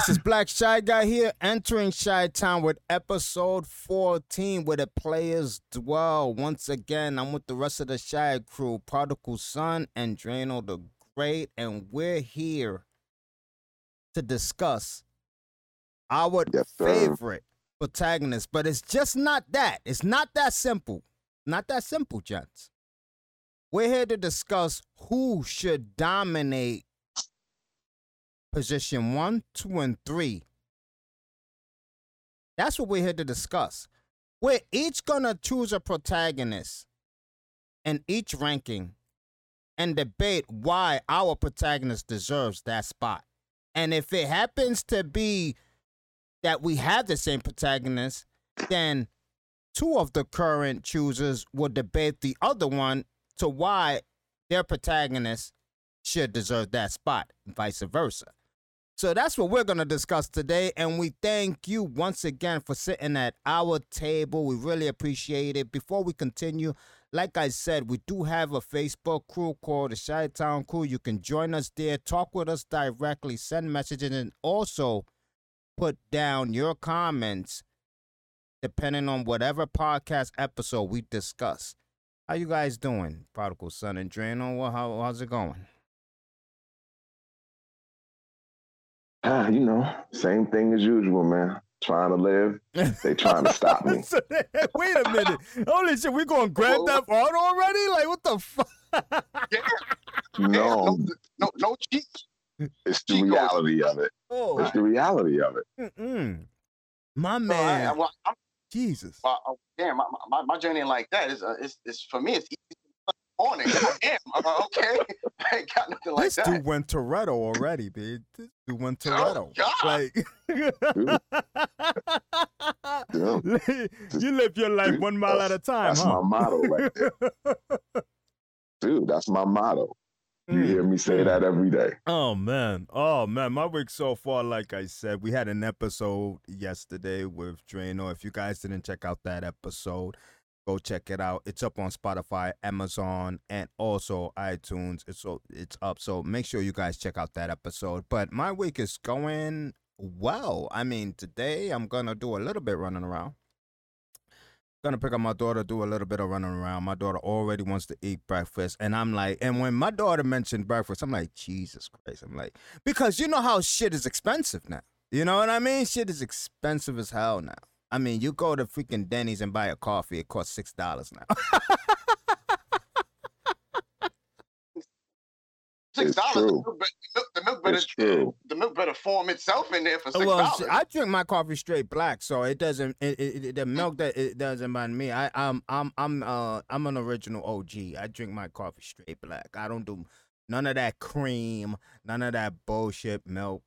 How you doing? This is Black Shy Guy here, entering Shy Town with episode 14, where the players dwell. Once again, I'm with the rest of the Shy crew, Prodigal Son and Drano the Great, and we're here to discuss our Yes, favorite protagonist. But it's just not that. It's not that simple. Not that simple, gents. We're here to discuss who should dominate position one, two, and three. That's what we're here to discuss. We're each gonna choose a protagonist in each ranking and debate why our protagonist deserves that spot. And if it happens to be that we have the same protagonist, then two of the current choosers will debate the other one to why their protagonist should deserve that spot, and vice versa. So that's what we're going to discuss today. And we thank you once again for sitting at our table. We really appreciate it. Before we continue, like I said, we do have a Facebook crew called the Shy Town Crew. You can join us there, talk with us directly, send messages, and also put down your comments depending on whatever podcast episode we discuss. How you guys doing, Prodigal Son and Drano? Well, how, how's it going? Ah, you know, same thing as usual, man. Trying to live, they trying to stop me. So, Wait a minute. Holy shit, we going Grand Theft Auto already? Like, what the fuck? Yeah, No, no, no, no cheat. it's the reality of it. Oh, It's the reality of it. mm-mm. my No, I, I, man. well, I'm, Jesus. well, uh, damn, my, my, my journey like that is It's, uh, it's, it's for me. It's easy morning. God damn. Uh, okay, I ain't got nothing like this that. dude went Toretto already, dude. This dude went Oh, Toretto. God. like, you live your life Dude, one mile at a time, That's huh? my motto right there. Dude, that's my motto. You Mm. hear me say that every day. Oh man, oh man, my week so far, like I said, we had an episode yesterday with Drano. If you guys didn't check out that episode, go check it out. It's up on Spotify, Amazon, and also iTunes. It's so it's up. So make sure you guys check out that episode. But my week is going well. I mean, today I'm gonna do a little bit running around. Gonna pick up my daughter, do a little bit of running around. My daughter already wants to eat breakfast, and I'm like, and when my daughter mentioned breakfast, I'm like, Jesus Christ! I'm like, because you know how shit is expensive now. You know what I mean? Shit is expensive as hell now. I mean, you go to freaking Denny's and buy a coffee, it costs six dollars now. Six dollars. The milk, be- the milk, the milk better. It's true. The milk better form itself in there for six well, dollars. shit, I drink my coffee straight black, so it doesn't. It, it, it- the milk that it doesn't mind me. I I'm I'm I'm uh I'm an original OG. I drink my coffee straight black. I don't do none of that cream, none of that bullshit milk.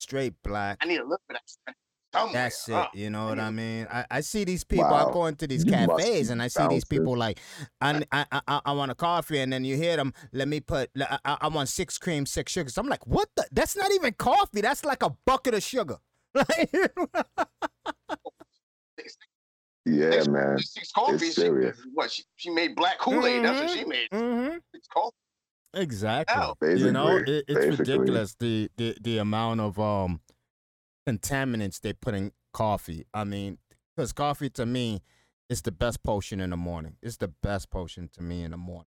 Straight black. I need a little bit of that somewhere. That's it. Uh, You know what I mean? I, I see these people. I Wow. go into these You cafes and I see these bouncing. people like, I, I, I, I want a coffee, and then you hear them. Let me put. I, I I want six cream, six sugars. I'm like, what the? That's not even coffee. That's like a bucket of sugar. Yeah, six- man. Six coffees. She, serious. what? She, she made black Kool Aid. That's what she made. mm-hmm. Six coffees. Exactly. Hell. you know, it, it's basically. ridiculous the, the the amount of um contaminants they put in coffee. I mean, because coffee to me is the best potion in the morning. It's the best potion to me in the morning.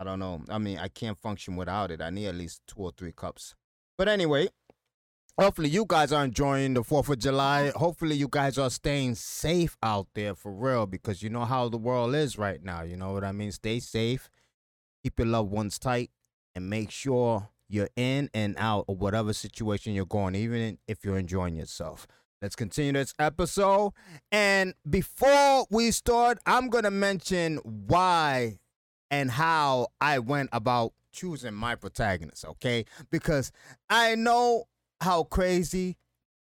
I don't know. I mean, I can't function without it. I need at least two or three cups. But anyway, hopefully you guys are enjoying the Fourth of July. Hopefully you guys are staying safe out there for real because you know how the world is right now. You know what I mean? Stay safe keep your loved ones tight and make sure you're in and out of whatever situation you're going, even if you're enjoying yourself. Let's continue this episode. And before we start, I'm going to mention why and how I went about choosing my protagonist, okay? Because I know how crazy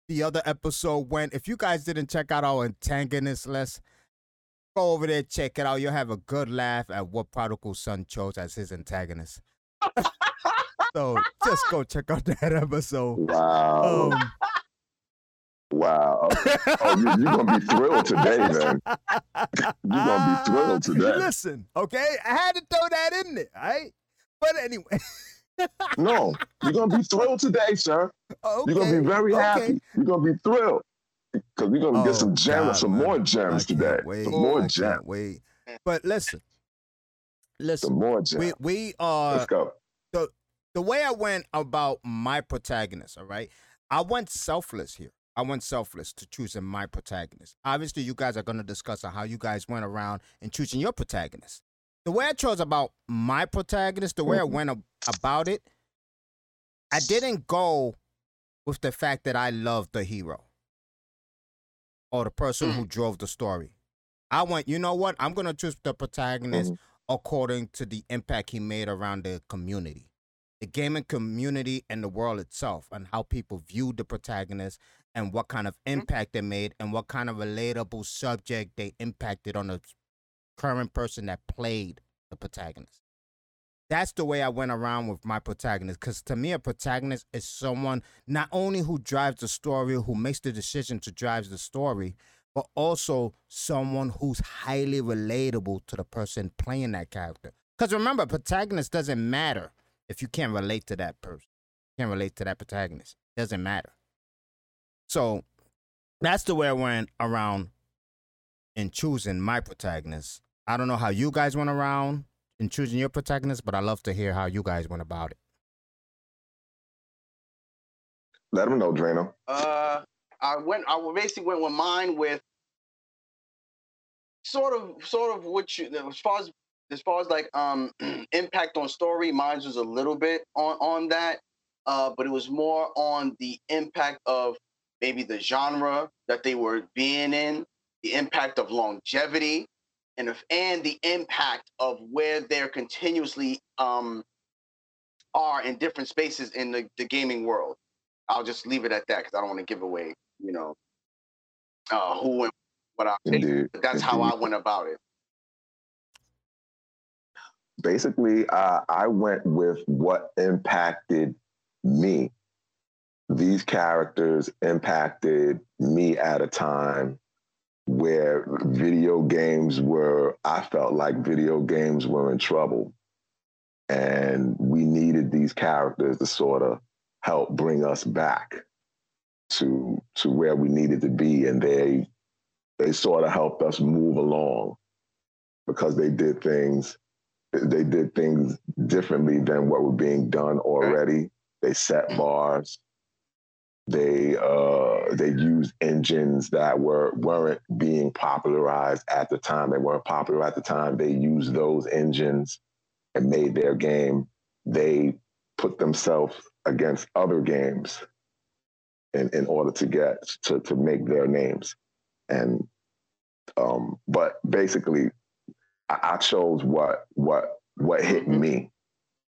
the other episode went. If you guys didn't check out our antagonist list, go over there, check it out. You'll have a good laugh at what Prodigal Son chose as his antagonist. so just go check out that episode. Wow. Um, wow. Oh, you, you're going to be thrilled today, man. You're going to be thrilled today. Listen, okay? I had to throw that in there, all right? But anyway, No, you're gonna be thrilled today, sir. Okay. You're gonna be very okay. happy. You're gonna be thrilled because we're gonna Oh, get some gems, God, some man. more gems today. Wait. Some more gems. wait. But listen, Some listen. more gems. We we are Let's go. The way I went about my protagonist, all right, I went selfless here. I went selfless to choosing my protagonist. Obviously, you guys are going to discuss how you guys went around in choosing your protagonist. The way I chose about my protagonist, the way I Mhm. went ab- about it, I didn't go with the fact that I loved the hero or the person who drove the story. I went, you know what? I'm going to choose the protagonist Mhm. according to the impact he made around the community, the gaming community, and the world itself, and how people viewed the protagonist and what kind of mm-hmm. impact they made and what kind of relatable subject they impacted on the current person that played the protagonist. That's the way I went around with my protagonist. Because to me, a protagonist is someone not only who drives the story, who makes the decision to drive the story, but also someone who's highly relatable to the person playing that character. Because remember, protagonist doesn't matter if you can't relate to that person, can't relate to that protagonist. Doesn't matter. So that's the way I went around in choosing my protagonist. I don't know how you guys went around in choosing your protagonist, but I love to hear how you guys went about it. Let them know, Drano. Uh, I went. I basically went with mine with sort of, sort of what you as far as as far as like um impact on story. Mine was a little bit on on that, uh, but it was more on the impact of maybe the genre that they were being in, the impact of longevity, and if and the impact of where they're continuously um are in different spaces in the, the gaming world. I'll just leave it at that because I don't want to give away, you know, uh, who and what I think. Indeed. But that's how I went about it. Basically uh, i went with what impacted me. These characters impacted me at a time where video games were i felt like video games were in trouble. And we needed these characters to sort of help bring us back to to where we needed to be. And they they sort of helped us move along because they did things they did things differently than what were being done already. They set bars. They uh, they used engines that were weren't being popularized at the time. They weren't popular at the time. They used those engines and made their game. They put themselves against other games in, in order to get to, to make their names. And um, but basically I, I chose what what what hit Mhm. me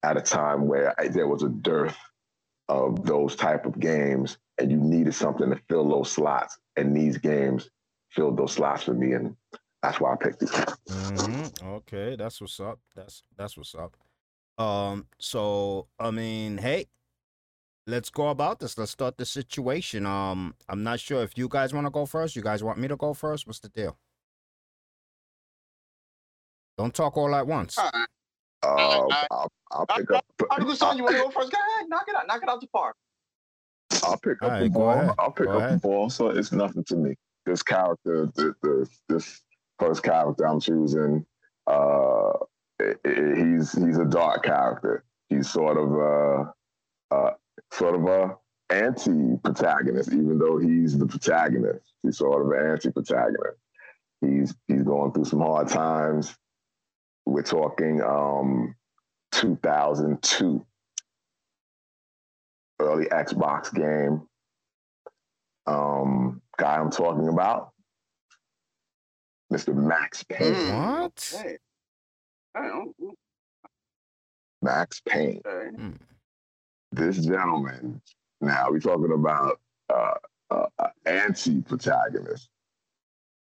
at a time where I, there was a dearth of those type of games, and you needed something to fill those slots. And these games filled those slots for me, and that's why I picked it. Mm-hmm. Okay, that's what's up. That's that's what's up. Um, so I mean, hey, let's go about this. Let's start the situation. Um, I'm not sure if you guys want to go first. You guys want me to go first? What's the deal? Don't talk all at once. All right. Uh, I- I'll, I'll pick up. All right, Gusan, you want to go first? Go ahead, knock it out, knock it out the park. I'll pick All up right, the ball. ahead. I'll pick Go up ahead. the ball. So it's nothing to me. This character, the, the, this first character I'm choosing, uh, i- i- he's he's a dark character. He's sort of a, uh, sort of a anti-protagonist, even though he's the protagonist. He's sort of an anti-protagonist. He's he's going through some hard times. We're talking um, 2002 early Xbox game. Um, guy I'm talking about, Mr. Max Payne. Mm. What? Hey. I don't know. Max Payne. Okay. This gentleman. Now we're talking about uh, uh, uh, anti-protagonist.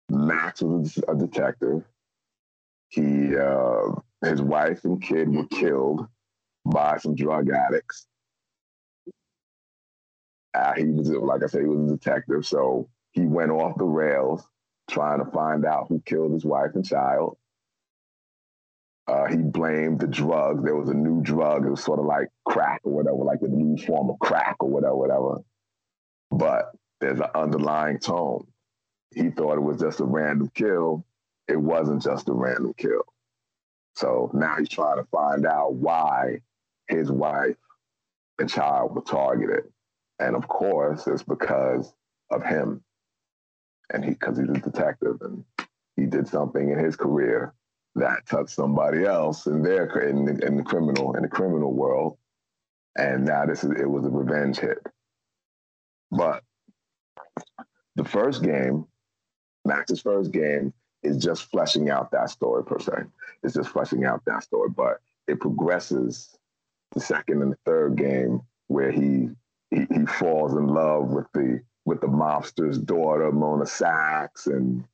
Max was a detective. He, uh, his wife and kid were killed by some drug addicts. Uh, he was, like I said, he was a detective, so he went off the rails trying to find out who killed his wife and child. Uh, he blamed the drug. There was a new drug. It was sort of like crack or whatever, like a new form of crack or whatever, whatever. But there's an underlying tone. He thought it was just a random kill. It wasn't just a random kill. So now he's trying to find out why his wife and child were targeted. And of course, it's because of him. And he, because he's a detective and he did something in his career that touched somebody else in their in the, in the criminal in the criminal world, and now this is it was a revenge hit. But the first game, Max's first game, is just fleshing out that story per se. It's just fleshing out that story, but it progresses the second and the third game where he he, he falls in love with the with the mobster's daughter, Mona Sax, and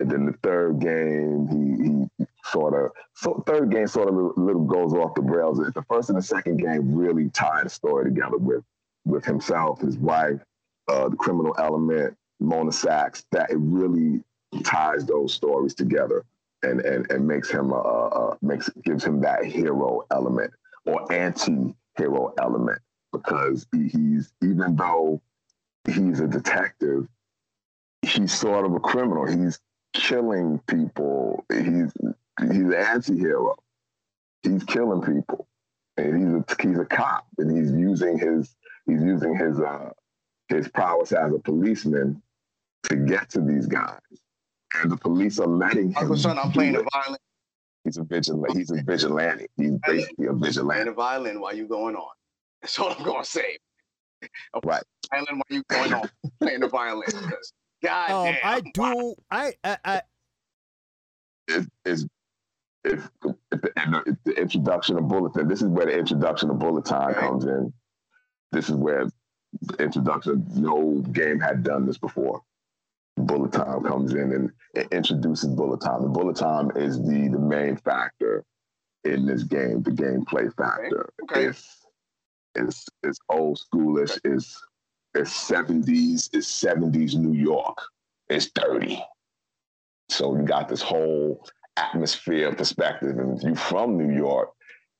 and then the third game, he, he sort of, so third game sort of little, little goes off the rails. The first and the second game really tie the story together with with himself, his wife, uh, the criminal element, Mona Sax. That it really ties those stories together and and, and makes him uh, makes gives him that hero element or anti-hero element because he, he's even though he's a detective, he's sort of a criminal. He's killing people. He's he's an anti-hero. He's killing people, and he's a he's a cop, and he's using his he's using his uh his prowess as a policeman to get to these guys, and the police are letting him. Uncle Son, I'm playing the violin. He's a vigilante. He's a vigilante. He's basically a vigilante. Playing the violin while you going on. That's all I'm gonna say. I'm Right. Violin while you going on. playing the violin. 'cause God Um, damn. I do. I, I, I is is if, if the, and the, the introduction of bulletin. This is where the introduction of bullet time Right. comes in. This is where the introduction. No game had done this before. Bullet time comes in and introduces bullet time. And bullet time is the the main factor in this game. The gameplay factor. okay. It's it's it's old schoolish. It's it's seventies. It's seventies New York. It's dirty. So you got this whole atmosphere of perspective, and if you from New York,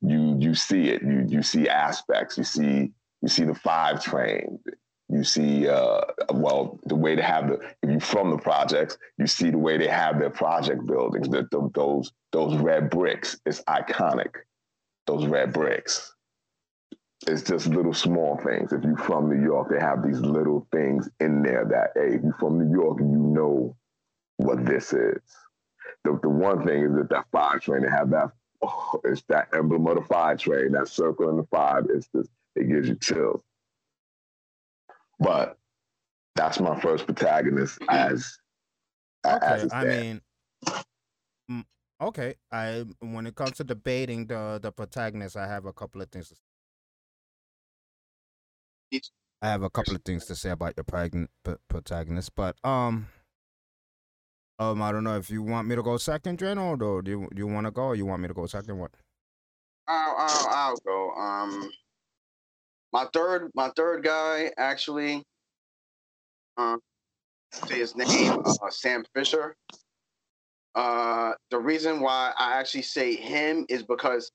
you you see it. You you see aspects. You see you see the five train. You see uh, well the way they have the if you from the projects, you see the way they have their project buildings. The, the, those those red bricks. It's iconic. Those red bricks. It's just little small things. If you're from New York, they have these little things in there that hey, if you're from New York, you know what this is. The, the one thing is that that five train, they have that, oh, it's that emblem of the five train, that circle in the five, it's just, it gives you chills. But that's my first protagonist as, okay. as it I mean, mm, okay. I when it comes to debating the the protagonist, I have a couple of things. To It's- I have a couple of things to say about your progn- p- protagonist, but um, um, I don't know if you want me to go second, Drano, or do you do you want to go, or you want me to go second? What? I'll, I'll, I'll go. Um, my third, my third guy actually. Um, say his name, uh, Sam Fisher. Uh, the reason why I actually say him is because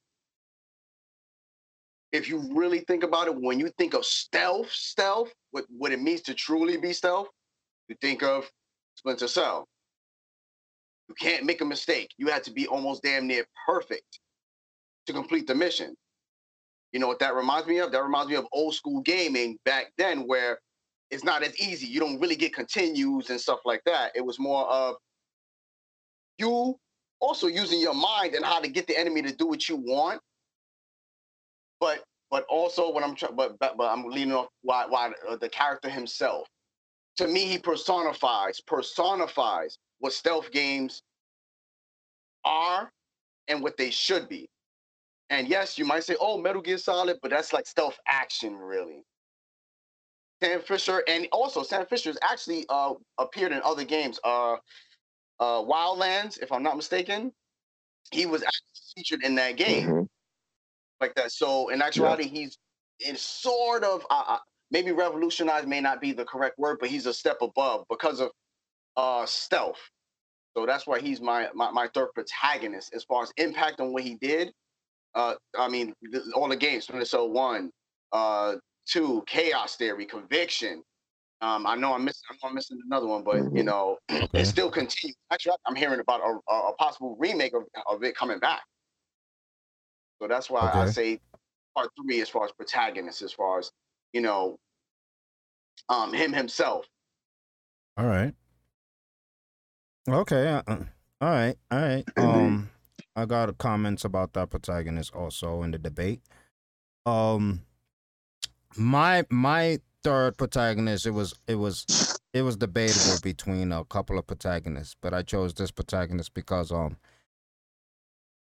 if you really think about it, when you think of stealth, stealth, what what it means to truly be stealth, you think of Splinter Cell. You can't make a mistake. You have to be almost damn near perfect to complete the mission. You know what that reminds me of? That reminds me of old school gaming back then where it's not as easy. You don't really get continues and stuff like that. It was more of you also using your mind and how to get the enemy to do what you want. But but also what I'm trying but, but but I'm leaning off why why uh, the character himself. To me, he personifies personifies what stealth games are and what they should be. And yes, you might say, "Oh, Metal Gear Solid," but that's like stealth action, really. Sam Fisher, and also Sam Fisher has actually uh, appeared in other games. Uh, uh, Wildlands, if I'm not mistaken, he was actually featured in that game Mhm. like that. So in actuality, he's in sort of uh, uh, maybe revolutionized may not be the correct word, but he's a step above because of uh, stealth. So that's why he's my, my my third protagonist as far as impact on what he did. Uh, I mean, all the games, Minnesota one, uh, two, Chaos Theory, Conviction. Um, I know I'm missing. I I'm missing another one, but you Mhm. know, Okay. it still continues. Actually, I'm hearing about a, a possible remake of, of it coming back. So that's why I say part three as far as protagonist, as far as you know, um, him himself. All right. Okay. Uh, uh, all right. All right. Um, I got comments about that protagonist also in the debate. Um, my my third protagonist it was it was it was debatable between a couple of protagonists, but I chose this protagonist because um,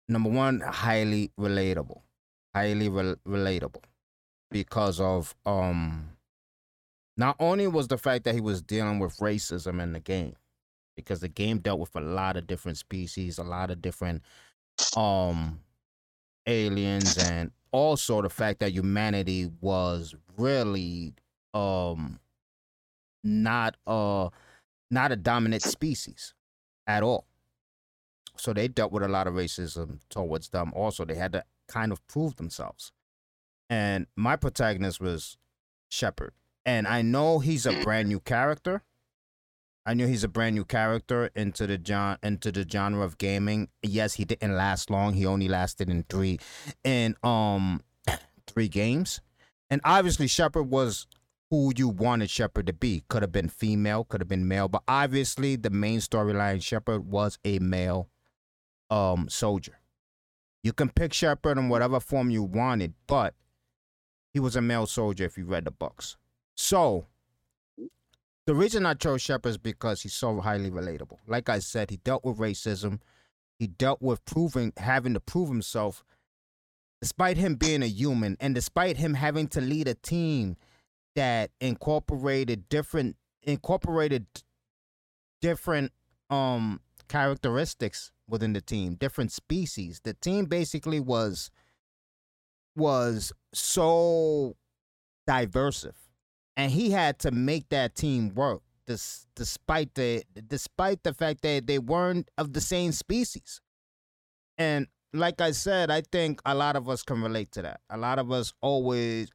number one, highly relatable, highly rel relatable, because of um, not only was the fact that he was dealing with racism in the game because the game dealt with a lot of different species, a lot of different um aliens and also the fact that humanity was really um not uh not a dominant species at all. So they dealt with a lot of racism towards them. Also, they had to kind of prove themselves. And my protagonist was Shepard. And I know he's a brand new character. I knew he's a brand new character into the gen- into the genre of gaming. Yes, he didn't last long. He only lasted in three in um three games. And obviously Shepard was who you wanted Shepard to be. Could have been female, could have been male, but obviously the main storyline Shepard was a male um soldier. You can pick Shepard in whatever form you wanted, but he was a male soldier if you read the books. So the reason I chose Shepard is because he's so highly relatable. Like I said, he dealt with racism. He dealt with proving having to prove himself despite him being a human and despite him having to lead a team that incorporated different incorporated different um characteristics within the team, different species. The team basically was was so diversive and he had to make that team work dis- despite the despite the fact that they weren't of the same species. And like i said i think a lot of us can relate to that. A lot of us always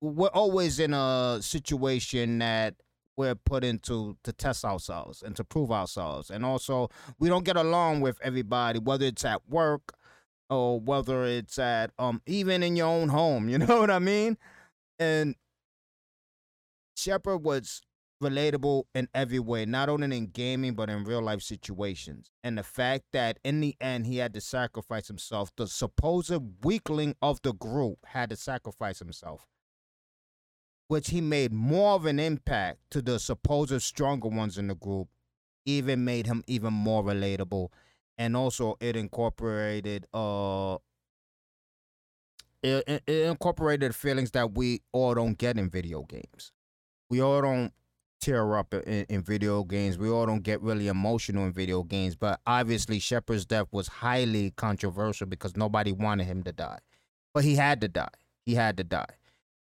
we're always in a situation that we're put into to test ourselves and to prove ourselves. And also we don't get along with everybody whether it's at work or whether it's at um even in your own home you know what i mean? And Shepard was relatable in every way, not only in gaming but in real life situations. And the fact that in the end he had to sacrifice himself, the supposed weakling of the group had to sacrifice himself, which he made more of an impact to the supposed stronger ones in the group, even made him even more relatable. And also it incorporated uh it, it incorporated feelings that we all don't get in video games we all don't tear up in, in video games. We all don't get really emotional in video games. But obviously, Shepard's death was highly controversial because nobody wanted him to die. But he had to die. He had to die.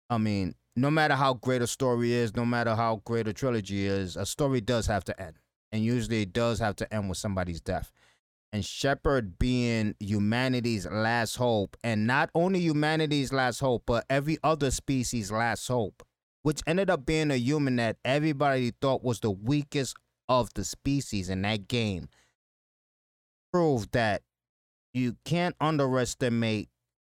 I mean, no matter how great a story is, no matter how great a trilogy is, a story does have to end. And usually it does have to end with somebody's death. And Shepard being humanity's last hope, and not only humanity's last hope, but every other species' last hope which ended up being a human that everybody thought was the weakest of the species in that game, proved that you can't underestimate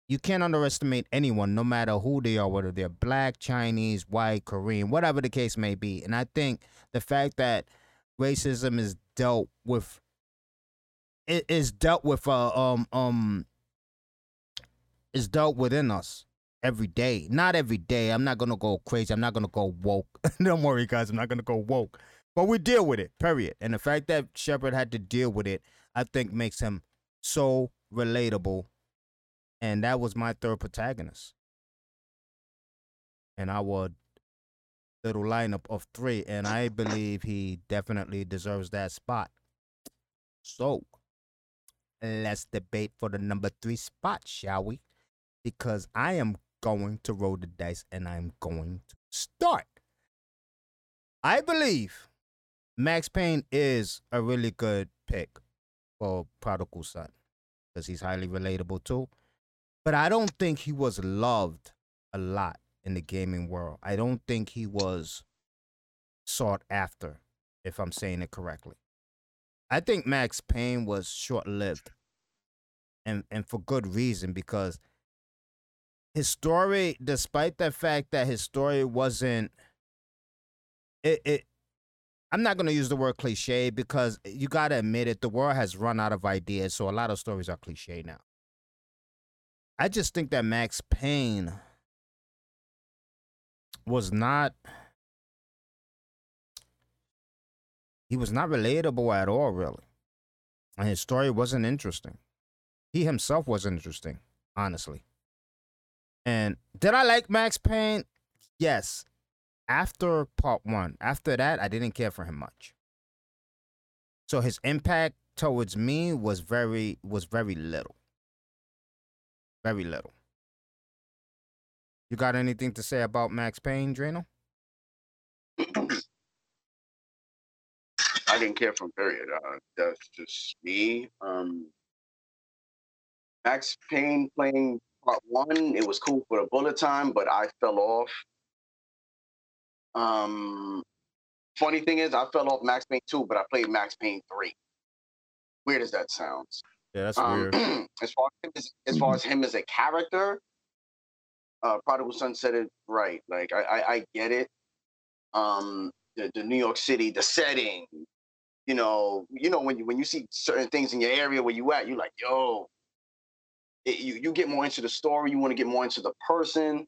you can't underestimate anyone, no matter who they are, whether they're black, Chinese, white, Korean, whatever the case may be. And I think the fact that racism is dealt with it is dealt with uh, um um is dealt within us every day. Not every day. I'm not gonna go crazy. I'm not gonna go woke. Don't worry, guys. I'm not gonna go woke. But we deal with it. Period. And the fact that Shepard had to deal with it, I think, makes him so relatable. And that was my third protagonist. And our little lineup of three, and I believe he definitely deserves that spot. So let's debate for the number three spot, shall we? Because I am going to roll the dice and I'm going to start. I believe Max Payne is a really good pick for Prodigal Son because he's highly relatable too. But I don't think he was loved a lot in the gaming world. I don't think he was sought after, if I'm saying it correctly. I think Max Payne was short lived. And and for good reason because his story, despite the fact that his story wasn't it, it I'm not going to use the word cliche because you got to admit it, the world has run out of ideas, so a lot of stories are cliche now. I just think that Max Payne was not he was not relatable at all really. And his story wasn't interesting. He himself wasn't interesting, honestly. And did I like Max Payne? Yes after part one, after that, I didn't care for him much. So his impact towards me was very was very little. Very little. You got anything to say about Max Payne, Drano? I didn't care from period. Uh, that's just me. Um, Max Payne playing part one, it was cool for the bullet time, but I fell off um, funny thing is, I fell off Max Payne 2, but I played Max Payne 3. Weird as that sounds. Yeah, that's um, weird. as far as, as far as him as a character, uh, Prodigal Son said it right. Like I, I, I get it. Um, the, the New York City, the setting, you know, you know when you when you see certain things in your area where you at, you're like, yo, it, you you get more into the story. You want to get more into the person.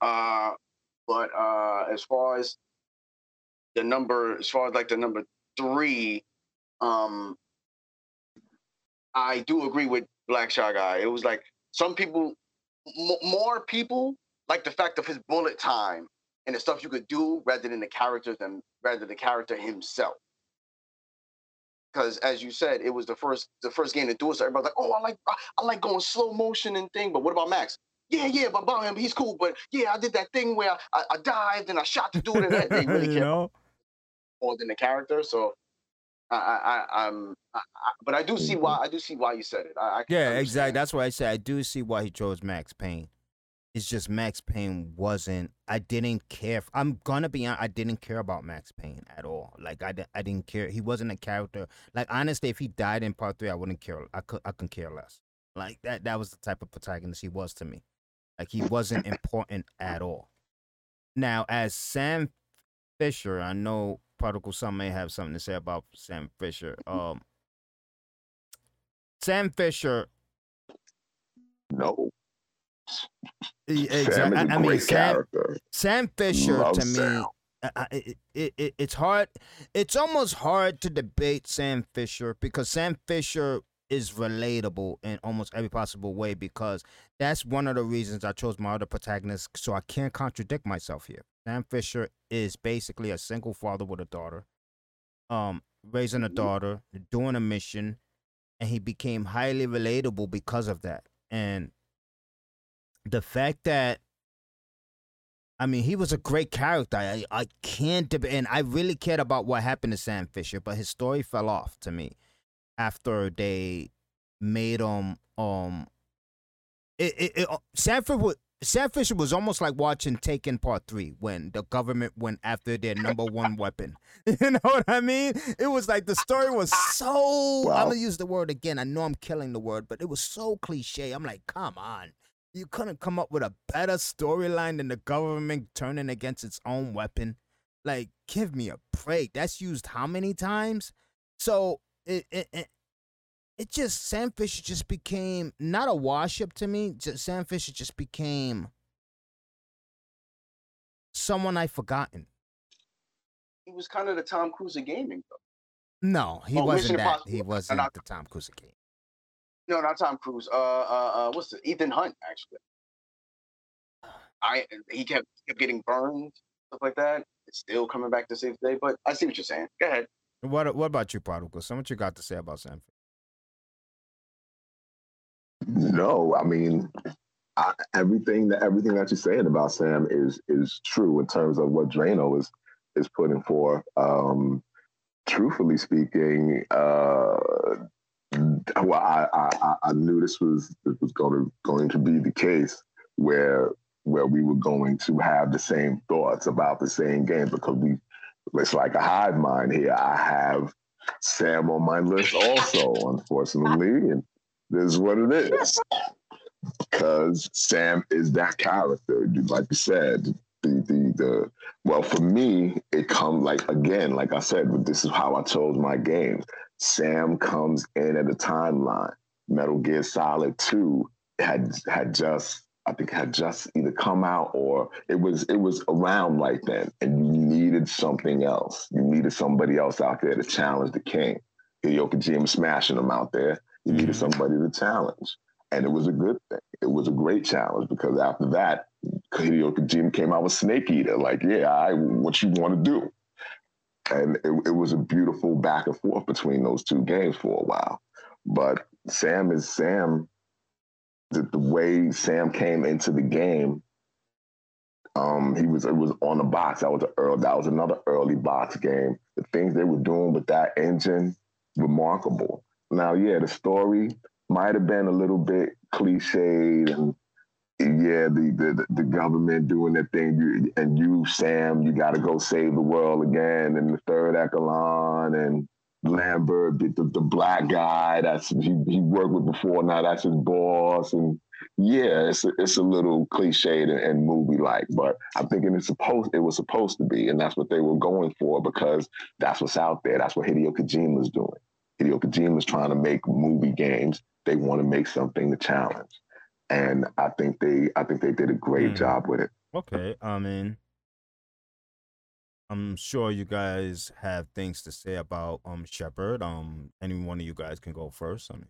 Uh, but uh, as far as the number, as far as like the number three, um, I do agree with Black Shy Guy. It was like some people, m- more people like the fact of his bullet time and the stuff you could do rather than the character and rather the character himself. Because as you said, it was the first the first game to do it. So everybody's like, oh, I like I like going slow motion and thing. But what about Max? yeah, yeah, but about him, he's cool. But yeah, I did that thing where I, I dived and I shot the dude, and they really care know? more than the character. So I, I, I'm, I, I, but I do see why mm-hmm. I do see why you said it. I, I yeah, understand. exactly. That's why I said I do see why he chose Max Payne. It's just Max Payne wasn't. I didn't care. I'm gonna be honest. I didn't care about Max Payne at all. Like I, I didn't care. He wasn't a character. Like honestly, if he died in part three, I wouldn't care. I could. I couldn't care less. Like that. That was the type of protagonist he was to me. Like he wasn't important at all. Now, as Sam Fisher, I know Prodigal Son may have something to say about Sam Fisher. Um, Sam Fisher. No. Exactly. I, I mean, Sam, Sam Fisher Love to Sam. me. I, it, it, it's hard. It's almost hard to debate Sam Fisher because Sam Fisher is relatable in almost every possible way because that's one of the reasons I chose my other protagonist. So I can't contradict myself here. Sam Fisher is basically a single father with a daughter, um, raising a mm-hmm. daughter, doing a mission, and he became highly relatable because of that. And the fact that I mean, he was a great character. I, I can't debate, and I really cared about what happened to Sam Fisher, but his story fell off to me after they made him um it, it, it uh, Sanford was Sam Fisher was almost like watching Taken Part Three when the government went after their number one weapon. You know what I mean? It was like the story was so. Wow. I'm gonna use the word again. I know I'm killing the word, but it was so cliche. I'm like, come on, you couldn't come up with a better storyline than the government turning against its own weapon. Like, give me a break. That's used how many times? So it, it, it, it just Sam Fisher just became not a wash up to me. Just, Sam Fisher just became someone I've forgotten. He was kind of the Tom Cruise of gaming, though. No, he oh, wasn't that. Impossible. He wasn't the Tom Cruise of gaming. No, not Tom Cruise. Uh, uh, uh what's the Ethan Hunt actually? I he kept kept getting burned, stuff like that. It's still coming back to save the day. But I see what you're saying. Go ahead. What What about you, Prodigal? So what you got to say about Sanford? No, I mean, I, everything that everything that you're saying about Sam is is true in terms of what Drano is is putting forth. Um, truthfully speaking, uh, well, I, I, I knew this was this was going to going to be the case where where we were going to have the same thoughts about the same game because we it's like a hive mind here. I have Sam on my list also, unfortunately, and this is what it is. Because Sam is that character, like you said. The, the the well for me it comes like again like I said this is how I chose my games. Sam comes in at a timeline. Metal Gear Solid Two had had just I think had just either come out or it was it was around like then, and you needed something else. You needed somebody else out there to challenge the king. Hideo Kojima smashing them out there. You needed mm-hmm. somebody to challenge, and it was a good thing. It was a great challenge because after that, Hideo Kojima came out with Snake Eater. Like, yeah, I what you want to do, and it, it was a beautiful back and forth between those two games for a while. But Sam is Sam the, the way Sam came into the game, um, he was it was on the box. That was an early, that was another early box game. The things they were doing with that engine, remarkable. Now, yeah, the story might have been a little bit cliched and yeah, the, the the government doing their thing, you, and you, Sam, you got to go save the world again, and the third echelon, and Lambert, the, the, black guy that's he, he worked with before. Now that's his boss, and yeah, it's a, it's a little cliched and, and movie like, but I'm thinking it's supposed it was supposed to be, and that's what they were going for because that's what's out there. That's what Hideo Kojima is doing. Hideo Kojima is trying to make movie games. They want to make something to challenge, and I think they I think they did a great mm. job with it. Okay, I mean I'm sure you guys have things to say about um Shepard. Um, any one of you guys can go first. I mean,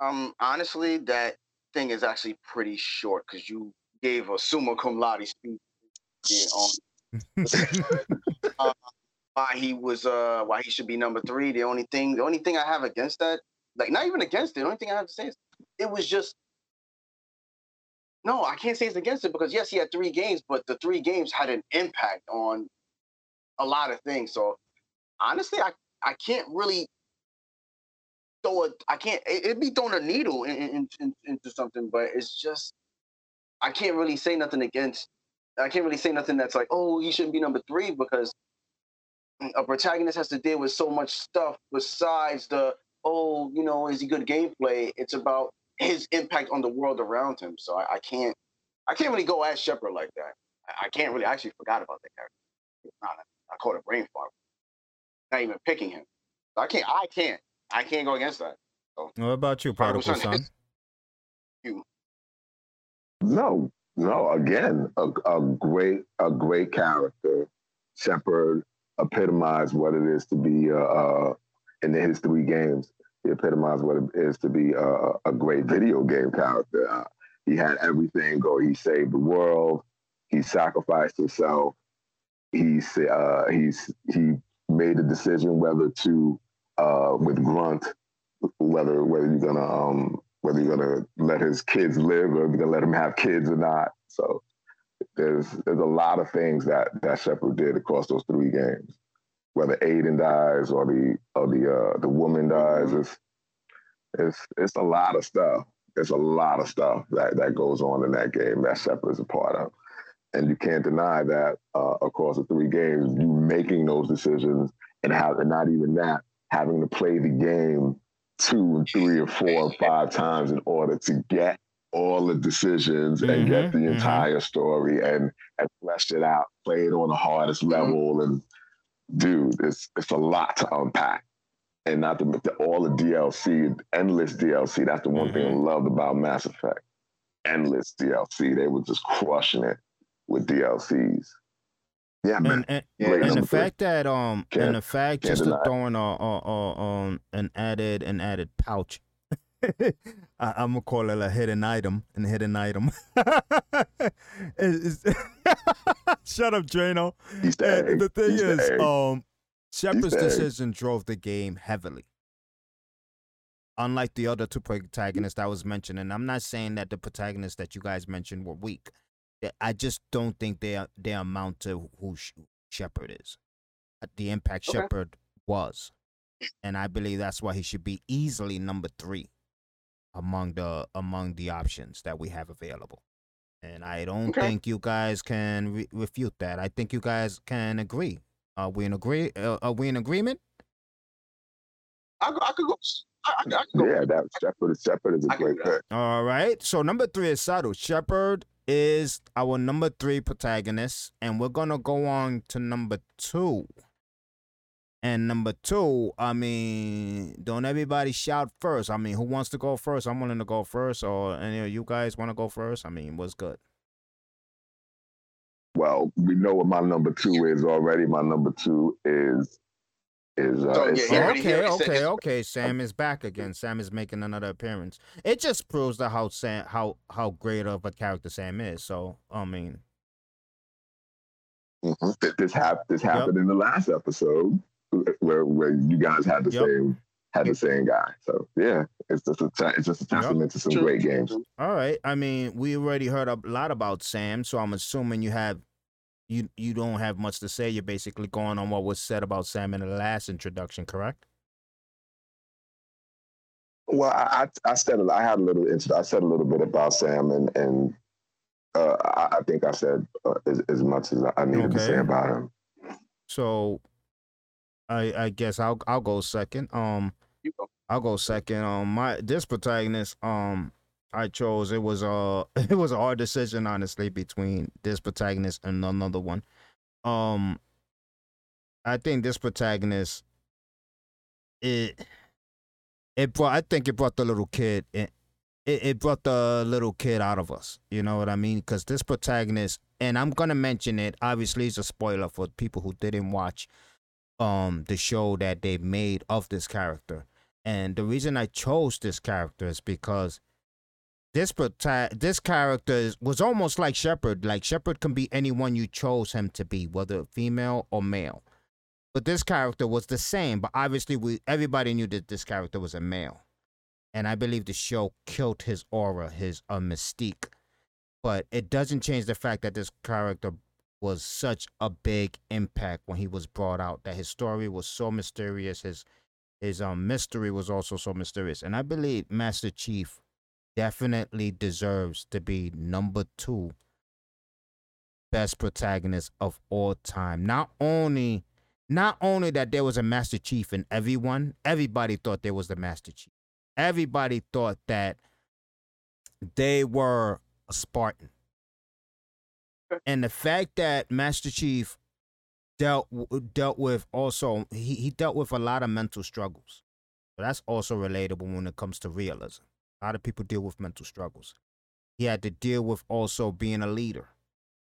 um, honestly, that thing is actually pretty short because you gave a summa cum laude speech on uh, why he was uh why he should be number three. The only thing, the only thing I have against that, like not even against it. The only thing I have to say is it was just no, I can't say it's against it because yes, he had three games, but the three games had an impact on a lot of things. So honestly, I I can't really throw a I can't. It, would be throwing a needle in, in, in, into something, but it's just I can't really say nothing against. I can't really say nothing that's like, oh, he shouldn't be number three because a protagonist has to deal with so much stuff besides the oh, you know, is he good gameplay? It's about his impact on the world around him. So I, I can't I can't really go at Shepard like that. I, I, can't really I actually forgot about that character. Not, I caught a brain fart. Not even picking him. So I can't I can't. I can't go against that. So, what about you, prodigal son? You. No, no. Again, a, a great, a great character. Shepard epitomized what it is to be uh, uh, in his three games he epitomized what it is to be a, a great video game character. Uh, he had everything go. He saved the world. He sacrificed himself. He uh, he's he made a decision whether to uh, with Grunt whether whether you're gonna um, whether you're gonna let his kids live or you're gonna let him have kids or not. So there's there's a lot of things that that Shepard did across those three games whether Kaidan dies or the or the uh, the woman dies. Mm-hmm. It's it's it's a lot of stuff. It's a lot of stuff that that goes on in that game that Shepard is a part of, and you can't deny that uh, across the three games, you making those decisions and have and not even that having to play the game two and three or four or five times in order to get all the decisions mm-hmm, and get the mm-hmm. entire story and and flesh it out, play it on the hardest mm-hmm. level and dude, it's it's a lot to unpack. And not to the, all the DLC, endless DLC. That's the one mm-hmm. thing I mm-hmm. loved about Mass Effect. Endless DLC. They were just crushing it with DLCs. Yeah, man. And, and, and the fact that um, can't, and the fact just to throwing a, a, a um an added an added pouch I, am gonna call it a hidden item, and hidden item. Shut up, Drano. The thing He's is, um, Shepard's decision drove the game heavily. Unlike the other two protagonists I was mentioning, I'm not saying that the protagonists that you guys mentioned were weak. I just don't think they they amount to who Shepard is, uh, the impact Okay. Shepard was, and I believe that's why he should be easily number three among the among the options that we have available. And I don't Okay. think you guys can re- refute that. I think you guys can agree. Are we in agree? Uh, are we in agreement? I, I could go. I, I, I could go. Yeah, that Shepard. Shepard is a great do pick. All right. So number three is Saddle. Shepard is our number three protagonist, and we're gonna go on to number two. And number two, I mean, don't everybody shout first. I mean, who wants to go first? I'm willing to go first, or any of you guys want to go first? I mean, what's good? Well, we know what my number two is already. My number two is is uh, So, is yeah, Sam. already- okay, already okay, okay. Sam is back again. Sam is making another appearance. It just proves that how Sam, how how great of a character Sam is. So, I mean, Mhm. This hap- This happened in the last episode where where you guys had the Yep. same had the same guy. So yeah, it's just a te- it's just a testament to some True, great games. All right. I mean, we already heard a lot about Sam, so I'm assuming you have you you don't have much to say. You're basically going on what was said about Sam in the last introduction, correct? Well, I, I I said a- I had a little I said a little bit about Sam and and uh, I, I think I said uh, as, as much as I needed to say about him. So I I guess I'll I'll go second. Um You go. I'll go second. Um my this protagonist um I chose it was a it was a hard decision honestly between this protagonist and another one. Um I think this protagonist it it brought I think it brought the little kid it, it, it brought the little kid out of us. You know what I mean? Because this protagonist and I'm gonna mention it, obviously it's a spoiler for people who didn't watch um the show that they made of this character. And the reason I chose this character is because this this character was almost like Shepard. Like Shepard can be anyone you chose him to be, whether female or male. But this character was the same. But obviously, we everybody knew that this character was a male, and I believe the show killed his aura, his uh, mystique. But it doesn't change the fact that this character was such a big impact when he was brought out. That his story was so mysterious. His his um mystery was also so mysterious, and I believe Master Chief definitely deserves to be number two best protagonist of all time. Not only not only that there was a Master Chief in everyone, everybody thought there was the Master Chief. Everybody thought that they were a Spartan. And the fact that Master Chief dealt dealt with also he, he dealt with a lot of mental struggles. So that's also relatable when it comes to realism. A lot of people deal with mental struggles. He had to deal with also being a leader,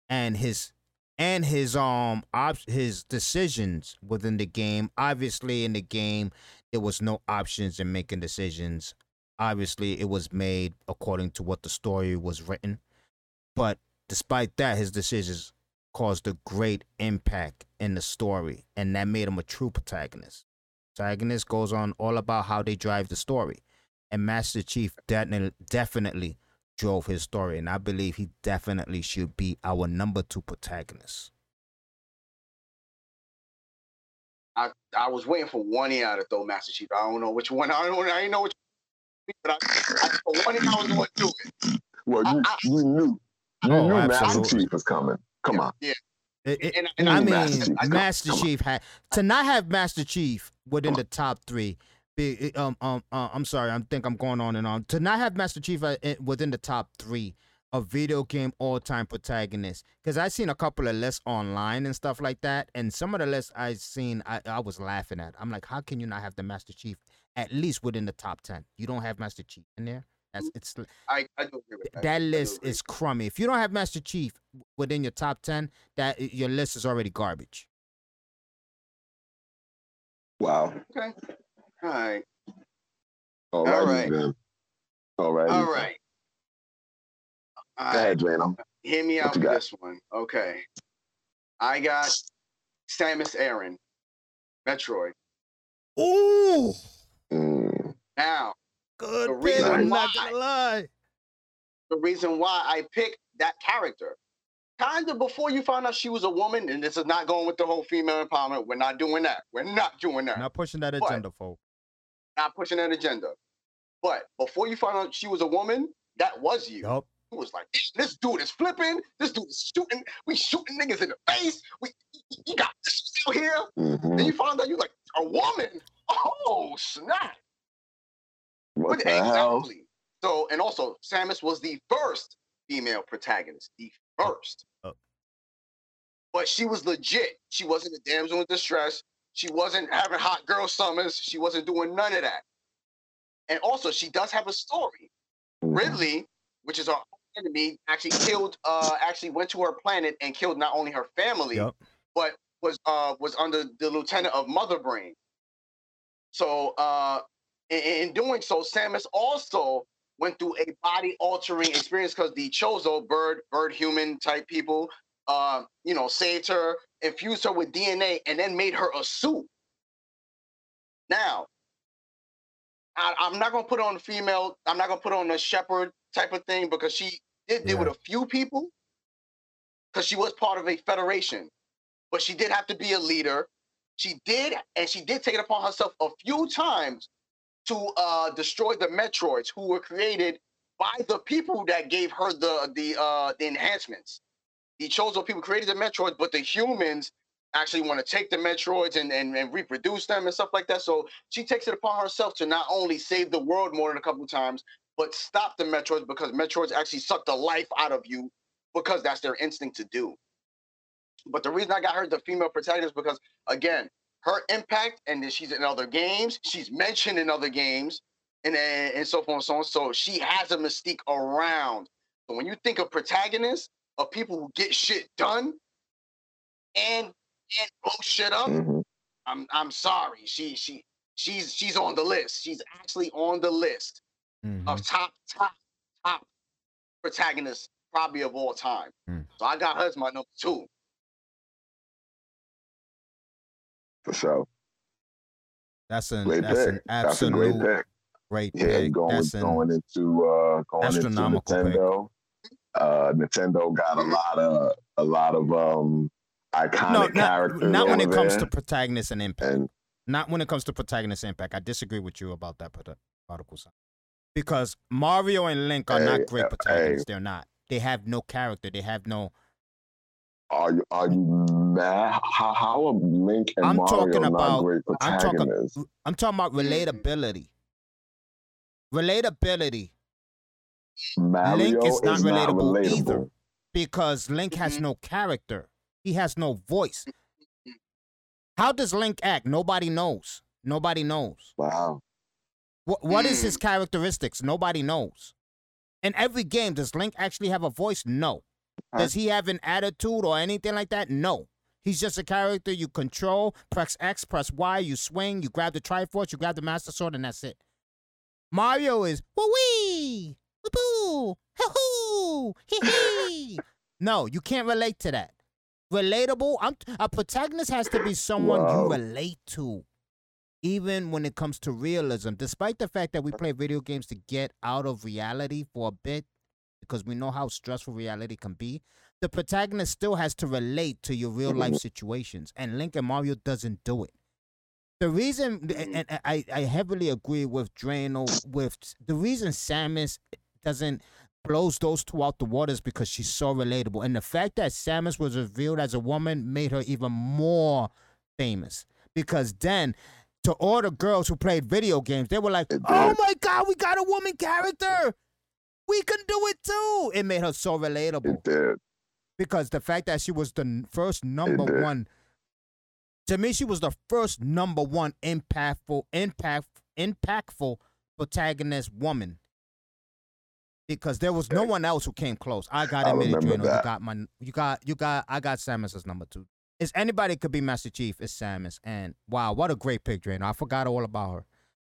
and his and his um op- his decisions within the game. Obviously, in the game, there was no options in making decisions. Obviously, it was made according to what the story was written. But despite that, his decisions caused a great impact in the story, and that made him a true protagonist. Protagonist goes on all about how they drive the story, and Master Chief definitely definitely drove his story, and I believe he definitely should be our number two protagonist. I, I was waiting for one ear to throw Master Chief. I don't know which one. I don't. I didn't know which. But I, I, for one ear, I was going to do it. Well, you, I- I- you knew you Oh, knew Master. Chief is coming. Come on. Yeah. It- it- And, and I mean, Master Chief. Master, Chief had to not have Master Chief within the top three. Be, um, um, uh, I'm sorry, I think I'm going on and on. To not have Master Chief uh, within the top three of video game all-time protagonists, because I've seen a couple of lists online and stuff like that, and some of the lists I've seen, I, I was laughing at. I'm like, how can you not have the Master Chief at least within the top ten? You don't have Master Chief in there. That's it's I, I do agree with that. that list is crummy. If you don't have Master Chief within your top ten, that your list is already garbage. Wow. okay. All right. All right. right. Then. All right. All right. Go ahead, Drano. Hear me What out you with got? this one. Okay. I got Samus Aran, Metroid. Ooh, Mm. Now, good The pick. reason I'm not why- gonna lie. the reason why I picked that character kind of before you found out she was a woman, and this is not going with the whole female empowerment. We're not doing that. We're not doing that. Not pushing that agenda, folks. Not pushing that agenda. But before you found out she was a woman, that was you. Yup. It was like, this dude is flipping. This dude is shooting. We shooting niggas in the face. We, you got this out here. Then Mhm. you found out you like a woman. Oh snap! What the hell? exactly. So, and also, Samus was the first female protagonist, the first. Oh. But she was legit. She wasn't a damsel in distress. She wasn't having hot girl summers. She wasn't doing none of that. And also, she does have a story. Mhm. Ridley, which is our enemy, actually killed. Uh, actually went to her planet and killed not only her family, Yup. but was uh was under the lieutenant of Mother Brain. So uh, in, in doing so, Samus also went through a body altering experience because the Chozo bird bird human type people, uh, you know, saved her, infused her with DNA, and then made her a suit. Now, I, I'm not gonna put on the female. I'm not gonna put on the Shepard type of thing because she did deal with a few people because she was part of a federation, but she did have to be a leader. She did, and she did take it upon herself a few times to uh, destroy the Metroids, who were created by the people that gave her the the uh, the enhancements. The Chozo people created the Metroids, but the humans actually want to take the Metroids and, and, and reproduce them and stuff like that. So she takes it upon herself to not only save the world more than a couple of times, but stop the Metroids because Metroids actually suck the life out of you because that's their instinct to do. But the reason I got her the female protagonist because again, her impact and then she's in other games, she's mentioned in other games, and and, and so forth and so on. So she has a mystique around. So when you think of protagonists of people who get shit done and and blow shit up, Mhm. I'm I'm sorry. She she she's she's on the list. She's actually on the list Mhm. of top top top protagonists probably of all time. Mm. So I got her as my number two. For sure. That's an Great that's pick. an That's a great absolute pick. great Yeah, pick. going That's going into uh going into astronomical pick. Nintendo. Uh Nintendo got a lot of a lot of um iconic no, not, characters. not when it comes to there. protagonist and impact. and Not when it comes to protagonist impact. I disagree with you about that part- particle sign. Because Mario and Link are Hey, not great protagonists. They're not. They have no character. They have no. are you are you mad? How how are Link and I'm Mario talking not about- great I'm talking- I'm talking about relatability. Relatability. Mario is not relatable relatable. either. Because Link has no character. He has no voice. How does Link act? Nobody knows. Nobody knows. Wow. What what is his Mm. characteristics? Nobody knows. In every game, does Link actually have a voice? No. Does he have an attitude or anything like that? No. He's just a character you control. Press X, press Y, you swing, you grab the Triforce, you grab the Master Sword, and that's it. Mario is woo wee, woo boo, hoo hoo, hee hee. no, you can't relate to that. Relatable. I'm, a protagonist has to be someone Wow. you relate to even when it comes to realism, despite the fact that we play video games to get out of reality for a bit, because we know how stressful reality can be, the protagonist still has to relate to your real life mm-hmm. situations, and Link and Mario doesn't do it. The reason, mm-hmm. and, and I, I heavily agree with Drano, with the reason Samus doesn't blows those two out the water is because she's so relatable, and the fact that Samus was revealed as a woman made her even more famous. Because then to all the girls who played video games, they were like, "Oh my god, we got a woman character. We can do it too." It made her so relatable It did. Because the fact that she was the first number one. To me, she was the first number one impactful, impact, impactful protagonist woman. Because there was no one else who came close. I got to I Drano. You got my, you got, you got, I got Samus as number two. Is anybody could be Master Chief? It's Samus, and wow, what a great pick, Drano. I forgot all about her.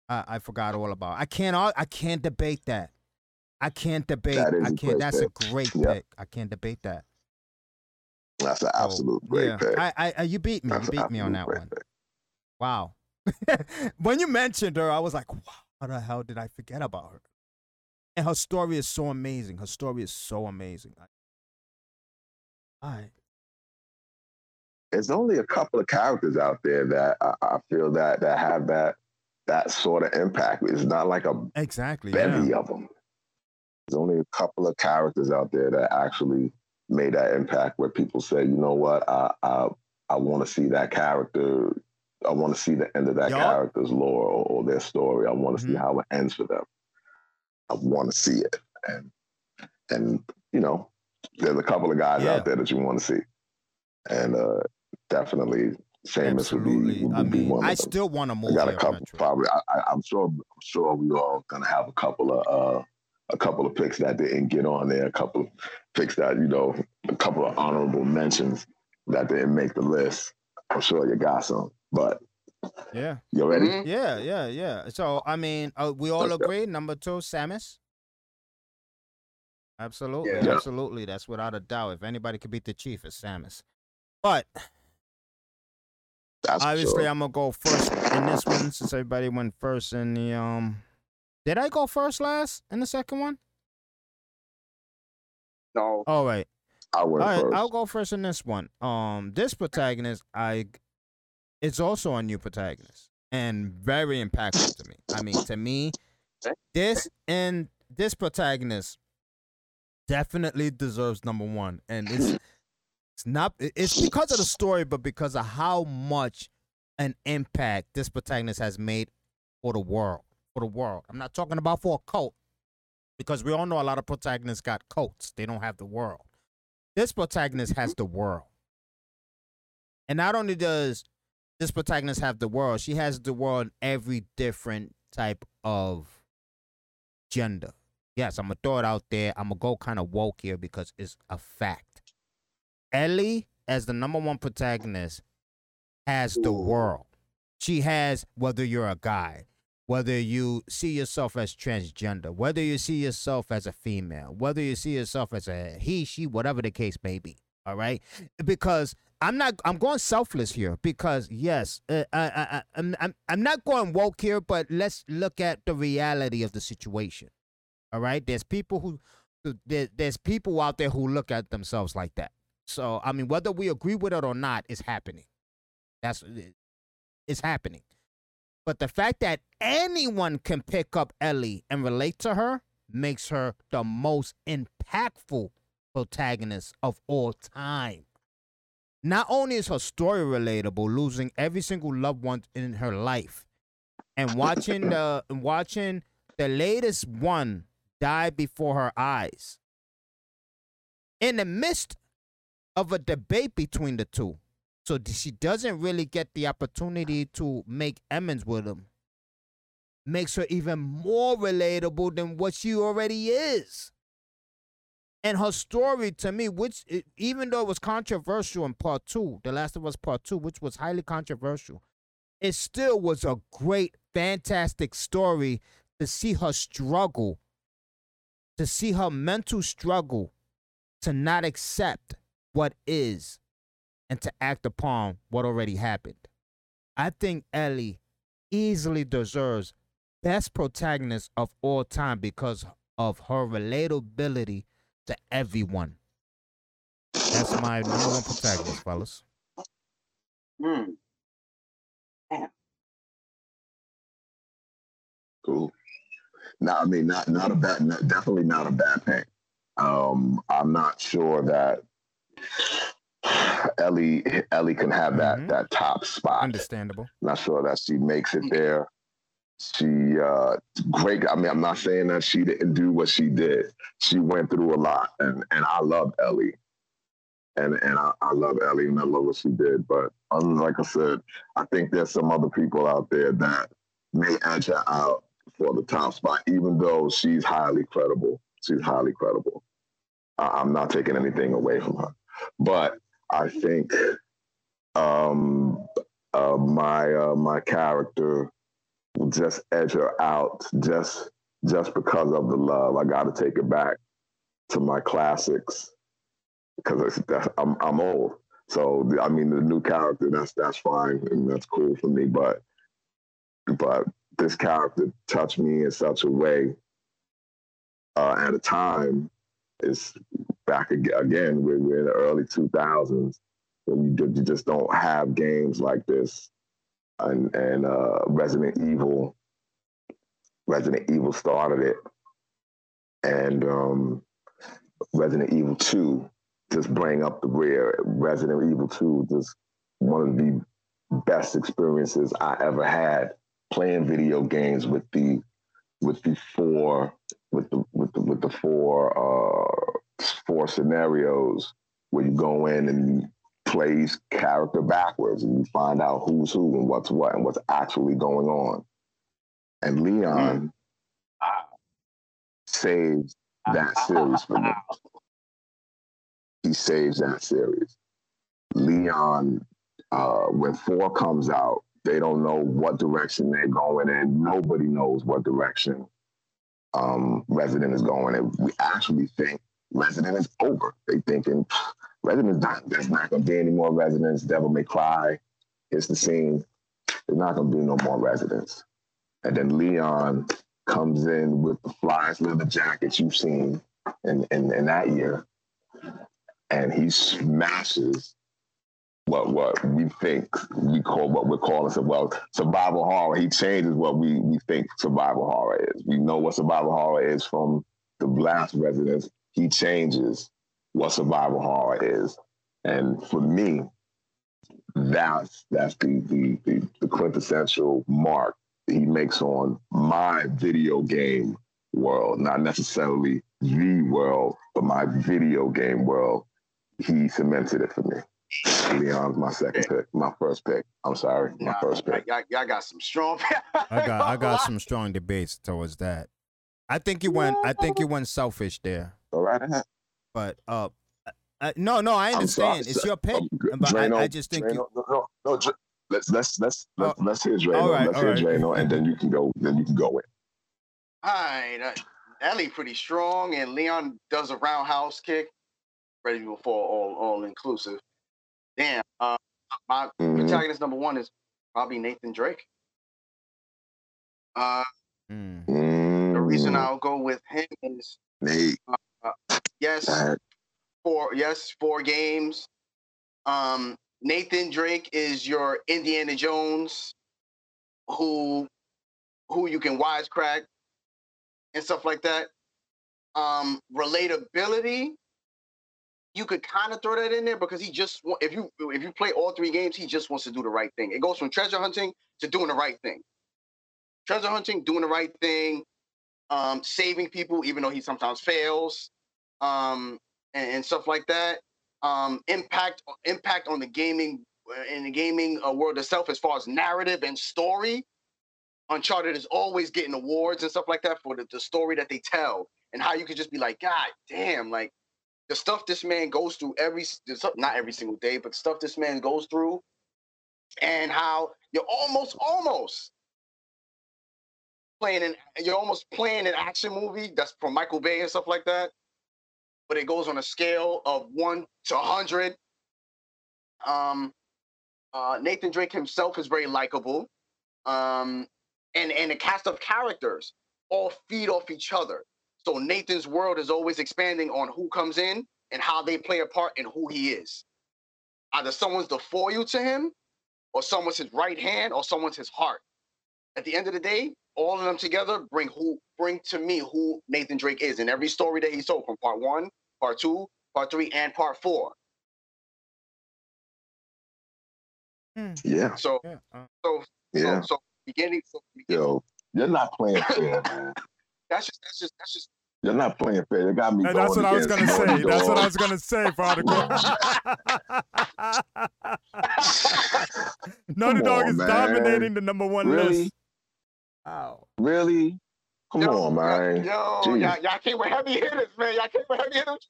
I, I forgot all about. Her. I can't, I can't debate that. I can't debate. That is I can't. That's pick. a great Yeah. pick. I can't debate that. That's an So, absolute great yeah. pick. I, I, I, you beat me. That's you beat me on that one. pick. Wow. when you mentioned her, I was like, wow, how the hell did I forget about her? And her story is so amazing. Her story is so amazing. All right. There's only a couple of characters out there that I, I feel that that have that that sort of impact. It's not like a Exactly. bevy Yeah. of them. There's only a couple of characters out there that actually made that impact where people say, you know what, I I, I want to see that character. I want to see the end of that Yup. character's lore or, or their story. I want to see Mhm. how it ends for them. I want to see it, and and you know, there's a couple of guys Yeah. out there that you want to see, and uh, definitely Samus would be, would I mean, one I still want to I move got a couple. Probably, I, I, I'm sure. I'm sure we all gonna have a couple of uh, a couple of picks that didn't get on there. A couple of picks that you know, a couple of honorable mentions that didn't make the list. I'm sure you got some. But Yeah. you ready? Mhm. Yeah, yeah, yeah. So I mean, uh, we all Let's go. agree. Number two, Samus. Absolutely, Yeah. absolutely. That's without a doubt. If anybody could beat the Chief, it's Samus. But That's obviously, sure. I'm gonna go first in this one since everybody went first in the um. Did I go first last in the second one? No. All right. I went All right, first. I'll go first in this one. Um, this protagonist, I, it's also a new protagonist and very impactful to me. I mean, to me, this and this protagonist definitely deserves number one, and it's it's not it's because of the story, but because of how much an impact this protagonist has made for the world. For the world, I'm not talking about for a cult, because we all know a lot of protagonists got coats. They don't have the world this protagonist has the world. And not only does this protagonist have the world, she has the world in every different type of gender. Yes, I'm gonna throw it out there. I'm gonna go kind of woke here because it's a fact. Ellie, as the number one protagonist, has the world. She has whether you're a guy, whether you see yourself as transgender, whether you see yourself as a female, whether you see yourself as a he, she, whatever the case may be. All right, because I'm not. I'm going selfless here because yes, uh, I, I, I, I'm, I'm I'm not going woke here, but let's look at the reality of the situation. All right, there's people who who- there, there's people out there who look at themselves like that. So I mean, whether we agree with it or not, it's happening. That's uh, it's happening. But the fact that anyone can pick up Ellie and relate to her makes her the most impactful protagonist of all time. Not only is her story relatable, losing every single loved one in her life, and watching the watching the latest one die before her eyes. In the midst of a debate between the two, so she doesn't really get the opportunity to make amends with him. Makes her even more relatable than what she already is. And her story to me, which even though it was controversial in part two, The Last of Us Part Two, which was highly controversial, it still was a great, fantastic story to see her struggle, to see her mental struggle to not accept what is and to act upon what already happened. I think Ellie easily deserves best protagonist of all time because of her relatability to everyone. That's my number one protagonist, fellas. Hmm. Cool. No, I mean, not not a bad, not, definitely not a bad pick. Um, I'm not sure that Ellie Ellie can have that Mhm. that top spot. Understandable. Not sure that she makes it there. She uh great. I mean, I'm not saying that she didn't do what she did. She went through a lot, and and I love Ellie, and and I, I love Ellie, and I love what she did. But um, like I said, I think there's some other people out there that may edge her out for the top spot, even though she's highly credible. She's highly credible. I, I'm not taking anything away from her, but I think um, uh, my uh, my character will just edge her out just just because of the love. I got to take it back to my classics because I'm I'm old. So I mean, the new character that's that's fine and that's cool for me. But but this character touched me in such a way uh, at a time is back again. We're, we're in the early 2000s, and you, you just don't have games like this. And, and uh, Resident Evil, Resident Evil started it, and um, Resident Evil 2 just bring up the rear. Resident Evil 2 just one of the best experiences I ever had playing video games with the with the four with the with the with the four uh four scenarios where you go in and you play character backwards and you find out who's who and what's what and what's actually going on. And Leon saves that series for me. He saves that series. Leon, uh, when four comes out, they don't know what direction they're going in. Nobody knows what direction um, Resident is going in. We actually think Resident is over. They thinking Resident not. There's not to be any more Residents. Devil May Cry. It's the scene. There's not to be no more Residents. And then Leon comes in with the flyest leather jackets you've seen in, in, in that year. And he smashes what what we think we call what we're calling well survival horror. He changes what we we think survival horror is. We know what survival horror is from the last residents. He changes what survival horror is. And for me, that's that's the the, the, the quintessential mark he makes on my video game world, not necessarily the world, but my video game world. He cemented it for me. Leon's my second pick, my first pick. I'm sorry, my Nah, first pick. Y'all, y'all got some strong. I got I got some strong debates towards that. I think you went I think you went selfish there. Go right ahead. But uh, I, no, no, I I'm sorry, understand. It's sir. your pick, Um, but I, Drano, I just think Drano, you. no, no, no, Dr- let's let's let's let's Oh, let's, let's hear Drano. all right, let's all hear right. Drano, and then you can go. Then you can go in. All right, uh, Ellie pretty strong, and Leon does a roundhouse kick. Ready before all all inclusive. Damn. Uh, my Mhm. protagonist number one is probably Nathan Drake. Uh, Mm. the reason Mm, I'll go with him is Nate, yes, that- four yes four games. Um, Nathan Drake is your Indiana Jones, who who you can wisecrack and stuff like that. Um, relatability, you could kind of throw that in there because he just if you if you play all three games, he just wants to do the right thing. It goes from treasure hunting to doing the right thing. Treasure hunting, doing the right thing, um, saving people even though he sometimes fails, um, and, and stuff like that. Um, impact impact on the gaming uh, in the gaming uh, world itself as far as narrative and story. Uncharted is always getting awards and stuff like that for the, the story that they tell and how you could just be like, God damn, like the stuff this man goes through every not every single day, but stuff this man goes through, and how you're almost almost playing an you're almost playing an action movie that's from Michael Bay and stuff like that, but it goes on a scale of one to hundred. Um, uh, Nathan Drake himself is very likable, um, and and the cast of characters all feed off each other. So Nathan's world is always expanding on who comes in and how they play a part in who he is. Either someone's the foil to him, or someone's his right hand, or someone's his heart. At the end of the day, all of them together bring who bring to me who Nathan Drake is in every story that he told from part one, part two, part three, and part four. yeah, So Yeah. uh, so yeah. so, so beginning so beginning, Yo, you're not playing fair, man. that's just that's just that's just You're not playing fair. You got me. And that's what I was gonna say. Naughty That's what I was gonna say, Prodigal. Naughty Come Dog on, is man. dominating the number one Really? list. Wow. Really? Come yo, on, man. Yo, Jeez. y'all, y'all came with heavy hitters, man. Y'all came with heavy hitters.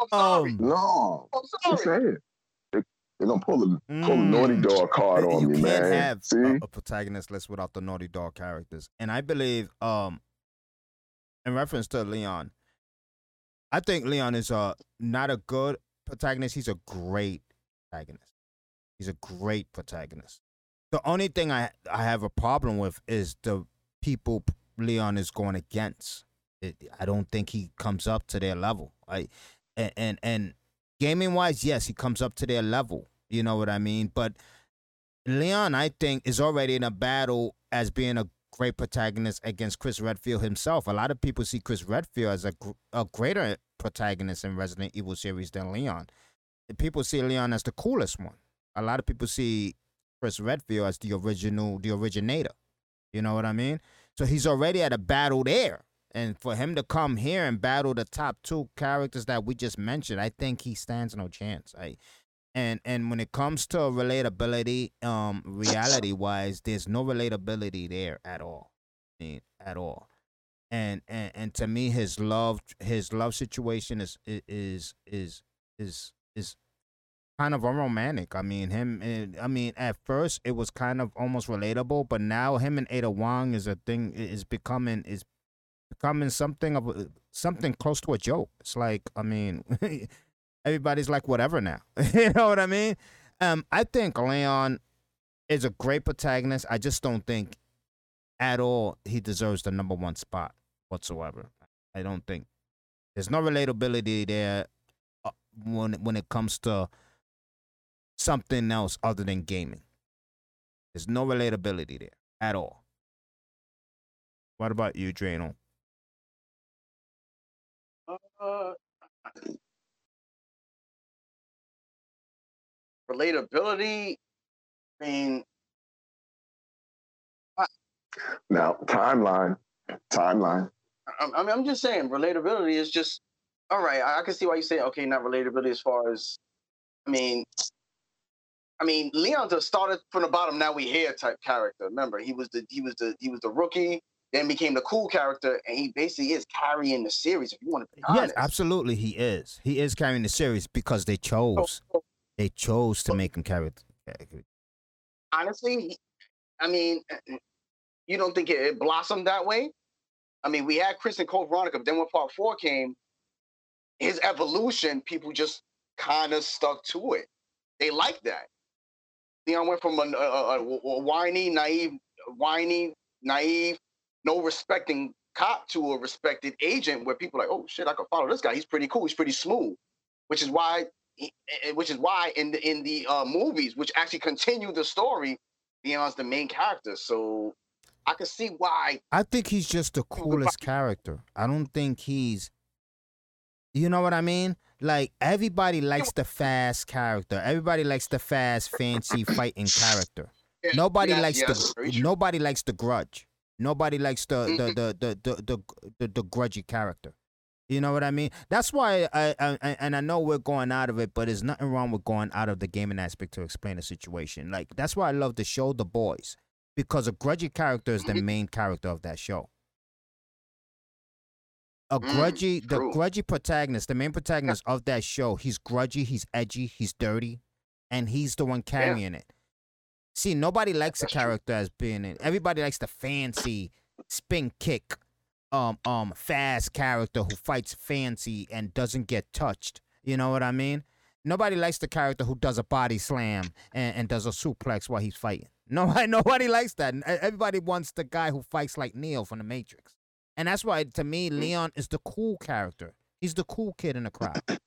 I'm sorry. Um, No, I'm I'm sorry. saying they, they're gonna pull the pull the Mm. naughty dog card on you me, can't man. have See, a, a protagonist list without the Naughty Dog characters. And I believe, um, in reference to Leon, I think Leon is a not a good protagonist. He's a great protagonist. He's a great protagonist. The only thing I I have a problem with is the people Leon is going against. It, I don't think he comes up to their level. I and and, and gaming wise, yes, he comes up to their level. You know what I mean? But Leon, I think, is already in a battle as being a great protagonist against Chris Redfield himself. A lot of people see Chris Redfield as a, a greater protagonist in Resident Evil series than Leon. People see Leon as the coolest one. A lot of people see Chris Redfield as the original, the originator. You know what I mean? So he's already at a battle there. And for him to come here and battle the top two characters that we just mentioned, I think he stands no chance. I and and when it comes to relatability, um, reality wise, there's no relatability there at all. I mean, at all. And and and to me, his love his love situation is is is is is kind of unromantic. I mean, him. Eh, I mean, at first it was kind of almost relatable, but now him and Ada Wong is a thing. Is becoming is becoming something of something close to a joke. It's like, I mean, everybody's like whatever now. you know what I mean? Um, I think Leon is a great protagonist. I just don't think at all he deserves the number one spot whatsoever. I don't think there's no relatability there uh, when when it comes to something else other than gaming. There's no relatability there at all. What about you, Drano? Uh, relatability. I mean, now timeline, timeline. I, I mean, I'm just saying relatability is just all right. I, I can see why you say okay, not relatability as far as. I mean, I mean, Leon just started from the bottom. Now we here type character. Remember, he was the he was the he was the rookie then became the cool character, and he basically is carrying the series. If you want to be honest, yes, absolutely, he is. He is carrying the series because they chose. Oh, oh. They chose to oh. make him carry. Honestly, I mean, uh, uh, you don't think it, blossomed that way? I mean, we had Chris and Code Veronica, but then when Part Four came, his evolution, people just kind of stuck to it. They liked that. Leon went from a, a, a, a whiny, naive, whiny, naive no respecting cop to a respected agent where people are like, oh shit, I can follow this guy. He's pretty cool. He's pretty smooth. Which is why, which is why in the in the uh, movies, which actually continue the story, Leon's the main character. So I can see why. I think he's just the coolest character. I don't think he's. You know what I mean? Like everybody likes the fast character. Everybody likes the fast, fancy fighting character. Nobody yes, likes yes, the nobody likes the grudge. Nobody likes the the the the the the, the, the grudgy character. You know what I mean? That's why I, I, I, and I know we're going out of it, but there's nothing wrong with going out of the gaming aspect to explain the situation. Like that's why I love the show The Boys because a grudgy character is the mm-hmm. main character of that show. A mm, grudgy, the grudgy protagonist, the main protagonist of that show, he's grudgy, he's edgy, he's dirty, and he's the one carrying yeah. it. See, nobody likes a character as being in. Everybody likes the fancy spin kick, um, um, fast character who fights fancy and doesn't get touched. You know what I mean? Nobody likes the character who does a body slam and, and does a suplex while he's fighting. Nobody, nobody likes that. Everybody wants the guy who fights like Neo from the Matrix. And that's why, to me, mm-hmm. Leon is the cool character. He's the cool kid in the crowd.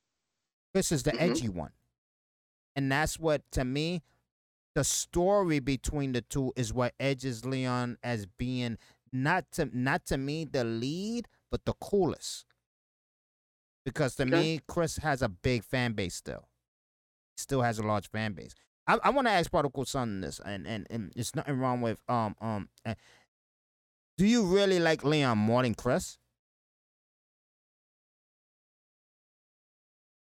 Chris is the mm-hmm. edgy one. And that's what, to me, the story between the two is what edges Leon as being not to not to me the lead, but the coolest. Because to okay. me, Chris has a big fan base still. Still has a large fan base. I, I want to ask Prodigal Son this, and, and and there's nothing wrong with um um. Uh, do you really like Leon more than Chris?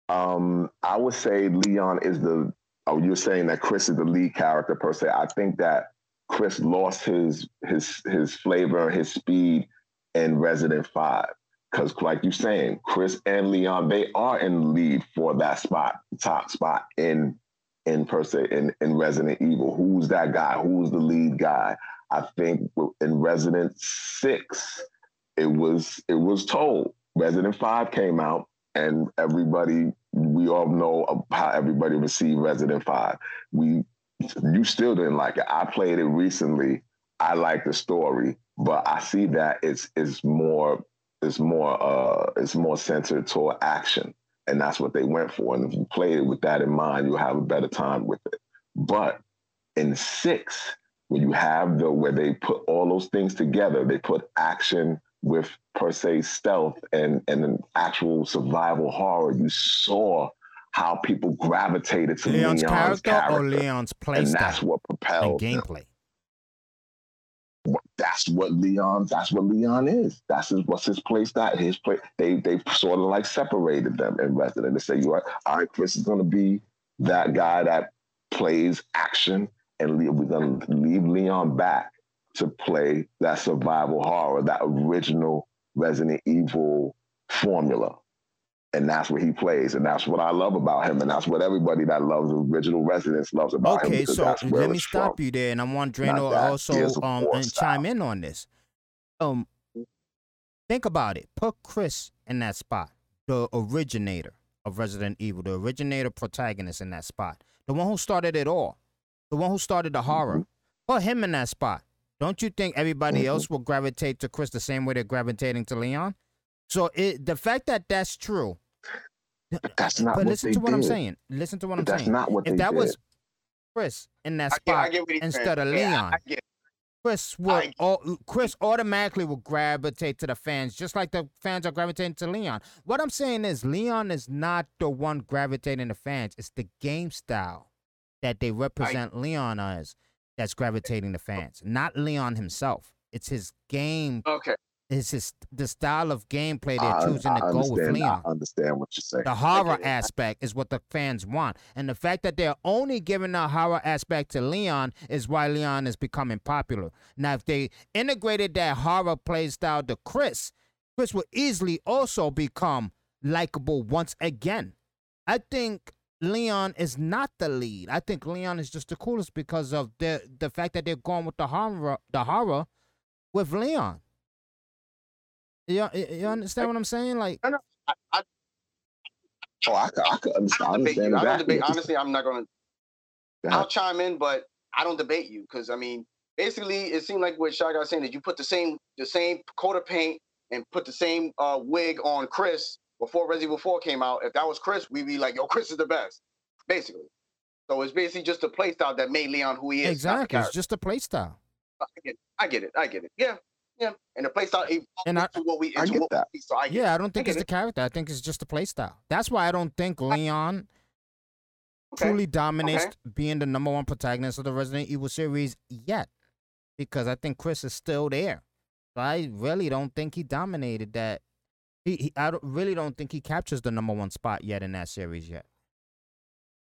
Um, I would say Leon is the oh, you're saying that Chris is the lead character per se. I think that Chris lost his his his flavor, his speed in Resident Five. Because, like you're saying, Chris and Leon, they are in lead for that spot, top spot in in per se in, in Resident Evil. Who's that guy? Who's the lead guy? I think in Resident Six, it was it was told. Resident Five came out, and everybody we all know how everybody received Resident Five. We you still didn't like it. I played it recently. I like the story, but I see that it's it's more it's more uh it's more centered toward action. and that's what they went for. And if you play it with that in mind, you'll have a better time with it. But in six, when you have the where they put all those things together, they put action with per se stealth and and an actual survival horror. You saw how people gravitated to Leon's, Leon's, character, character, or Leon's play and that's what propelled gameplay. That's what Leon. That's what Leon is. That's his, what's his play style. His play. They they sort of like separated them in Resident. They say, "You are all right. Chris is going to be that guy that plays action, and we're going to leave Leon back to play that survival horror, that original Resident Evil formula." And that's what he plays, and that's what I love about him, and that's what everybody that loves original Residents loves about him. Okay, so let me stop from. you there, and I want Drano also um and chime in on this. Um, think about it. Put Chris in that spot, the originator of Resident Evil, the originator protagonist in that spot, the one who started it all, the one who started the horror. Put him in that spot. Don't you think everybody Mhm. else will gravitate to Chris the same way they're gravitating to Leon? So it the fact that that's true. But that's not but what listen they to what I'm saying. Listen to what I'm But that's saying. not what if they that did. was Chris in that I get, spot I get instead saying. of Yeah, I- Leon, I get. Chris will I- Chris automatically will gravitate to the fans, just like the fans are gravitating to Leon. What I'm saying is Leon is not the one gravitating the fans. It's the game style that they represent Leon as that's gravitating the oh. fans, not Leon himself. It's his game. Okay. It's his the style of gameplay they're I- choosing to go with Leon. I understand what you're saying. The horror aspect is what the fans want. And the fact that they're only giving the horror aspect to Leon is why Leon is becoming popular. Now, if they integrated that horror play style to Chris, Chris would easily also become likable once again. I think Leon is not the lead. I think Leon is just the coolest because of the the fact that they're going with the horror the horror with Leon. You, you understand what I'm saying? Like I, I, Oh, I could, I could I understand. I don't debate understand you. I don't exactly debate. what you're Honestly, I'm not going to. Go. I'll chime in, but I don't debate you because I mean, basically, it seemed like what Shag was saying is you put the same the same coat of paint and put the same uh, wig on Chris before Resident Evil 4 came out. If that was Chris, we'd be like, "Yo, Chris is the best," basically. So it's basically just a play style that made Leon who he is. exactly, it's just a play style. I get it. I get it. I get it. Yeah, yeah. And the play style evolved And I- into what we I get what that. we so I get Yeah, it. I don't think get it's the character. I think it's just the play style. That's why I don't think Leon Okay. truly dominates okay. being the number one protagonist of the Resident Evil series yet, because I think Chris is still there. So I really don't think he dominated that. He, he I don't, really don't think he captures the number one spot yet in that series yet.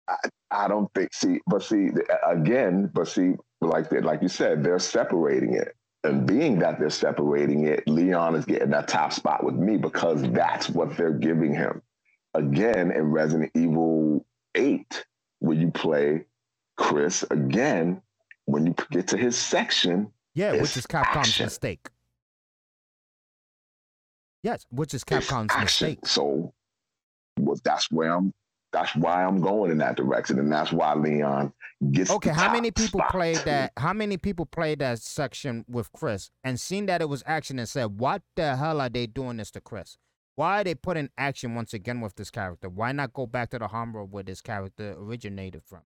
I I don't think. See, but see again, but see, like that, like you said, they're separating it, and being that they're separating it, Leon is getting that top spot with me because that's what they're giving him. Again, in Resident Evil Eight, when you play Chris again, when you get to his section, Yeah, which is Capcom's action. mistake. Yes, which is Capcom's action. mistake. So, well, that's where I'm. That's why I'm going in that direction, and that's why Leon gets. Okay, the how many people spot. played that? How many people played that section with Chris and seen that it was action and said, "What the hell are they doing this to Chris? Why are they putting action once again with this character? Why not go back to the horror where this character originated from?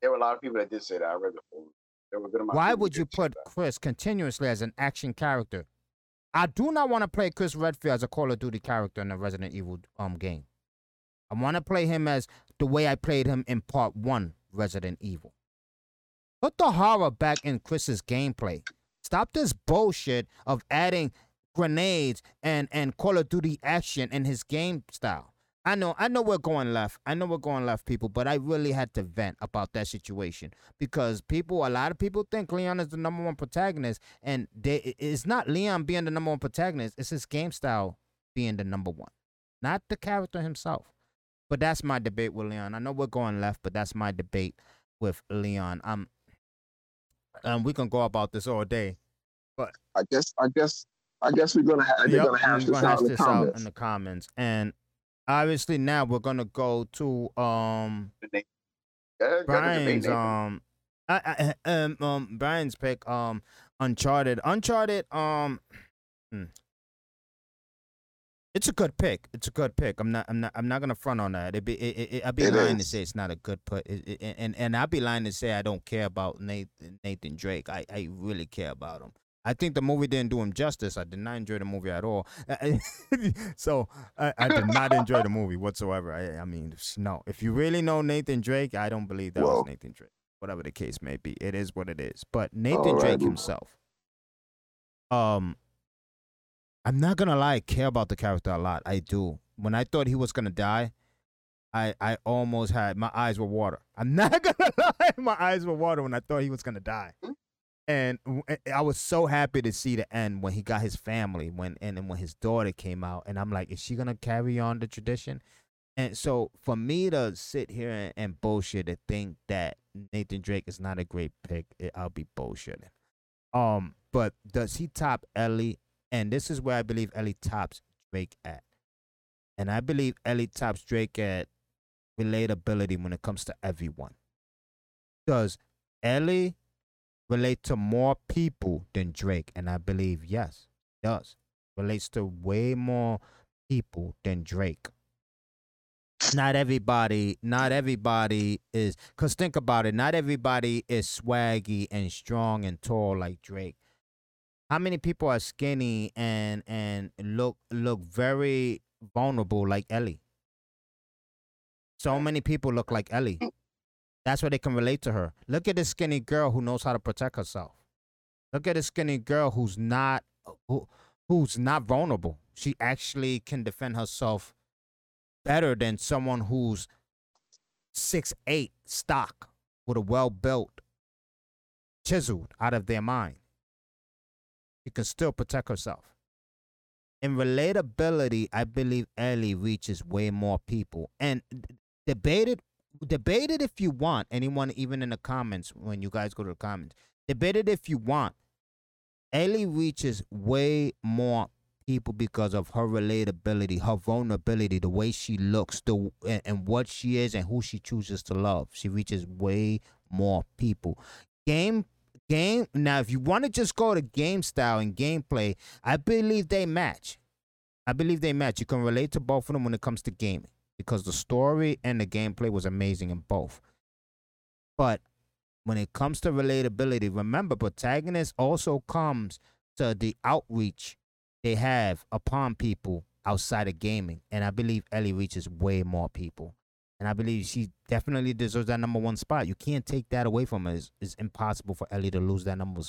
There were a lot of people that did say that. I read the forum. There were a good amount of Why would you put. Chris continuously as an action character? I do not want to play Chris Redfield as a Call of Duty character in a Resident Evil um game. I want to play him as the way I played him in Part One Resident Evil. Put the horror back in Chris's gameplay. Stop this bullshit of adding grenades and and Call of Duty action in his game style. I know, I know we're going left. I know we're going left, people, but I really had to vent about that situation because people, a lot of people think Leon is the number one protagonist, and they, it's not Leon being the number one protagonist. It's his game style being the number one, not the character himself. But that's my debate with Leon. I know we're going left, but that's my debate with Leon. Um, um, we can go about this all day. But I guess. I guess. I guess we're gonna. Ha- they're Yep, gonna hash we're this gonna out hash this out in the comments, and obviously now we're gonna go to um Yeah, got the debate Brian's um, I, I, um um Brian's pick um Uncharted Uncharted um hmm. It's a good pick. It's a good pick. I'm not. I'm not. I'm not gonna front on that. It be. It, it, I'd be It lying to say it's not a good put. It, it, and and I'd be lying to say I don't care about Nathan Nathan Drake. I I really care about him. I think the movie didn't do him justice. I did not enjoy the movie at all. so I, I did not enjoy the movie whatsoever. I, I mean, no. If you really know Nathan Drake, I don't believe that Well- was Nathan Drake. Whatever the case may be, it is what it is. But Nathan Drake himself, um, I'm not gonna lie, I care about the character a lot. I do. When I thought he was gonna die, I I almost had my eyes were water. I'm not gonna lie, my eyes were water when I thought he was gonna die. And I was so happy to see the end when he got his family when and then when his daughter came out and I'm like, is she gonna carry on the tradition? And so for me to sit here and, and bullshit and think that Nathan Drake is not a great pick, it, I'll be bullshitting. Um, but does he top Ellie? And this is where I believe Ellie tops Drake at. And I believe Ellie tops Drake at relatability when it comes to everyone. Does Ellie relate to more people than Drake? And I believe yes, it does. Relates to way more people than Drake. Not everybody, not everybody is cause think about it, not everybody is swaggy and strong and tall like Drake. How many people are skinny and and look look very vulnerable like Ellie? So many people look like Ellie. Mm. That's where they can relate to her. Look at this skinny girl who knows how to protect herself. Look at a skinny girl who's not who, who's not vulnerable. She actually can defend herself better than someone who's six eight stock with a well built chiseled out of their mind. She can still protect herself. In relatability, I believe Ellie reaches way more people. And d- debate it, if you want. Anyone, even in the comments, when you guys go to the comments, debate it if you want. Ellie reaches way more people because of her relatability, her vulnerability, the way she looks, the and, and what she is, and who she chooses to love. She reaches way more people. Game game now, if you want to just go to game style and gameplay, I believe they match. I believe they match. You can relate to both of them when it comes to gaming because the story and the gameplay was amazing in both. But when it comes to relatability, remember, protagonist also comes to the outreach they have upon people outside of gaming. And I believe Ellie reaches way more people. And I believe she definitely deserves that number one spot. You can't take that away from her. It's, it's impossible for Ellie to lose that number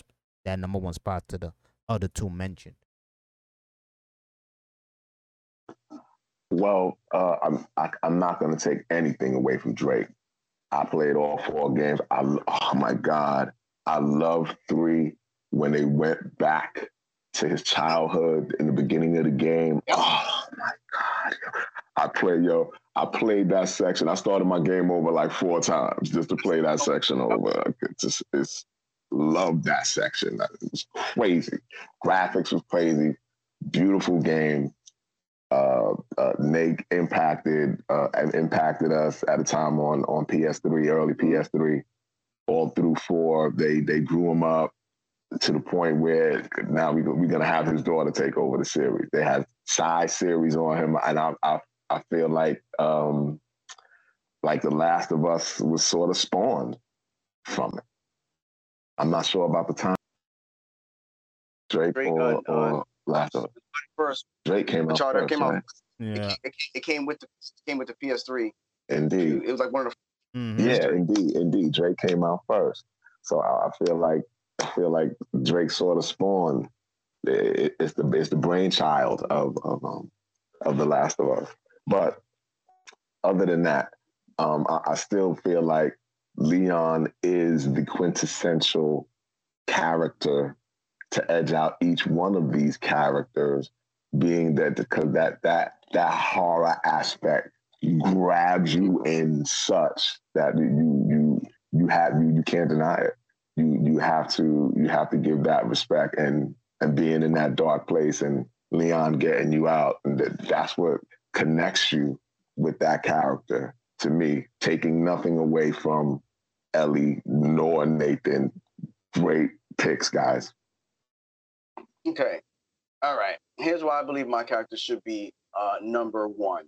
that number one spot to the other two mentioned. Well, uh, I'm I, I'm not going to take anything away from Drake. I played all four games. I oh my god, I love three when they went back to his childhood in the beginning of the game. Oh my god, I played yo. I played that section. I started my game over like four times just to play that section over. It's just it's loved that section. It was crazy. Graphics was crazy. Beautiful game uh, uh, Nate impacted uh, and impacted us at a time on on PS3, early PS3, all through four. They they grew him up to the point where now we we're gonna have his daughter take over the series. They had side series on him, and I I, I feel like um, like The Last of Us was sort of spawned from it. I'm not sure about the time. Drake or, or Last of Us. First, Drake came out Uncharted first, came out. right? Yeah. it, it, it came with the it came with the PS3. Indeed. It was like one of the Mhm. Yeah, indeed, indeed. Drake came out first, so I, I feel like I feel like Drake sort of spawned. It, it's the it's the brainchild of of um, of the Last of Us. But other than that, um, I, I still feel like Leon is the quintessential character to edge out each one of these characters, being that because that that that horror aspect grabs you in such that you you you have you you can't deny it. You you have to you have to give that respect and and being in that dark place and Leon getting you out and that, that's what connects you with that character to me, taking nothing away from Ellie nor Nathan. Great picks, guys. Okay. All right. Here's why I believe my character should be uh, number one.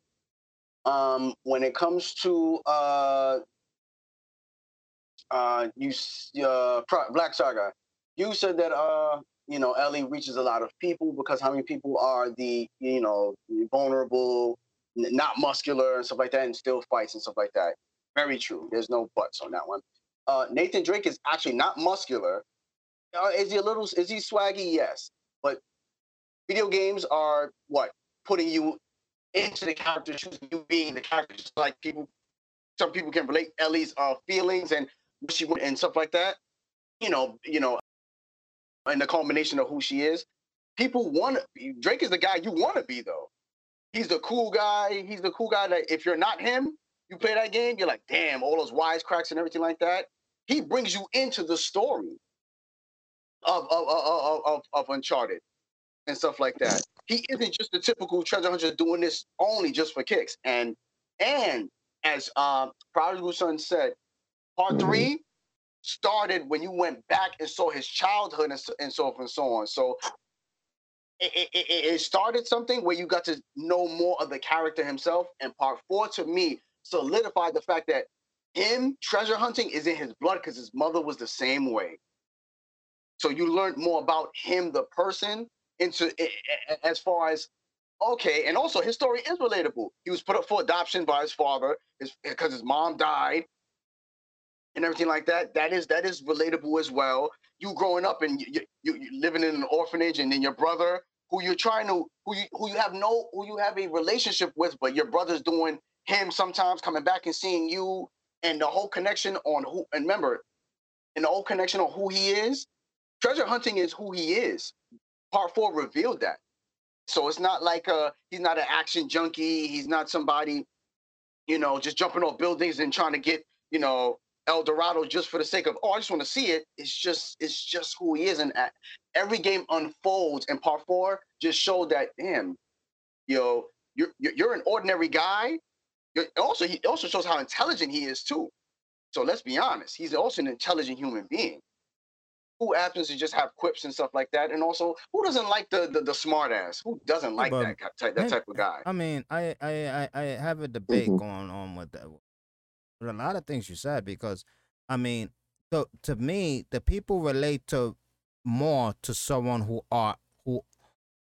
Um, when it comes to uh, uh, you uh, Black Saga, you said that uh, you know Ellie reaches a lot of people because how many people are the you know vulnerable, not muscular and stuff like that, and still fights and stuff like that. Very true. There's no buts on that one. Uh, Nathan Drake is actually not muscular. Uh, is he a little? Is he swaggy? Yes, but video games are what putting you into the character, choosing you being the character. Just like people, some people can relate Ellie's uh, feelings and what she want and stuff like that. You know, you know, and the culmination of who she is. People want Drake is the guy you want to be though. He's the cool guy. He's the cool guy that if you're not him, you play that game, you're like, damn, all those wisecracks and everything like that. He brings you into the story of of of, of, of Uncharted and stuff like that. He isn't just the typical treasure hunter doing this only just for kicks. And and as um Prodigal Son said, part Mhm. three started when you went back and saw his childhood and so, and so forth and so on. So it, it it started something where you got to know more of the character himself. And part four to me solidified the fact that him treasure hunting is in his blood because his mother was the same way. So you learned more about him, the person, into as far as okay, and also his story is relatable. He was put up for adoption by his father, his because his mom died, and everything like that. That is that is relatable as well. You growing up and you, you, you living in an orphanage, and then your brother, who you're trying to, who you who you have no, who you have a relationship with, but your brother's doing him sometimes coming back and seeing you, and the whole connection on who. And remember, and the whole connection on who he is. Treasure hunting is who he is. Part four revealed that. So it's not like uh he's not an action junkie. He's not somebody, you know, just jumping off buildings and trying to get, you know, El Dorado just for the sake of, oh, I just want to see it. It's just, it's just who he is. And uh, every game unfolds and part four just showed that, damn, you know, you're you're an ordinary guy. You're, also, he also shows how intelligent he is too. So let's be honest, he's also an intelligent human being who happens to just have quips and stuff like that. And also, who doesn't like the the, the smart ass? Who doesn't like but that type that type of guy? I mean, I I I, have a debate Mhm. going on with that. With a lot of things you said because, I mean, to to me, the people relate to more to someone who are who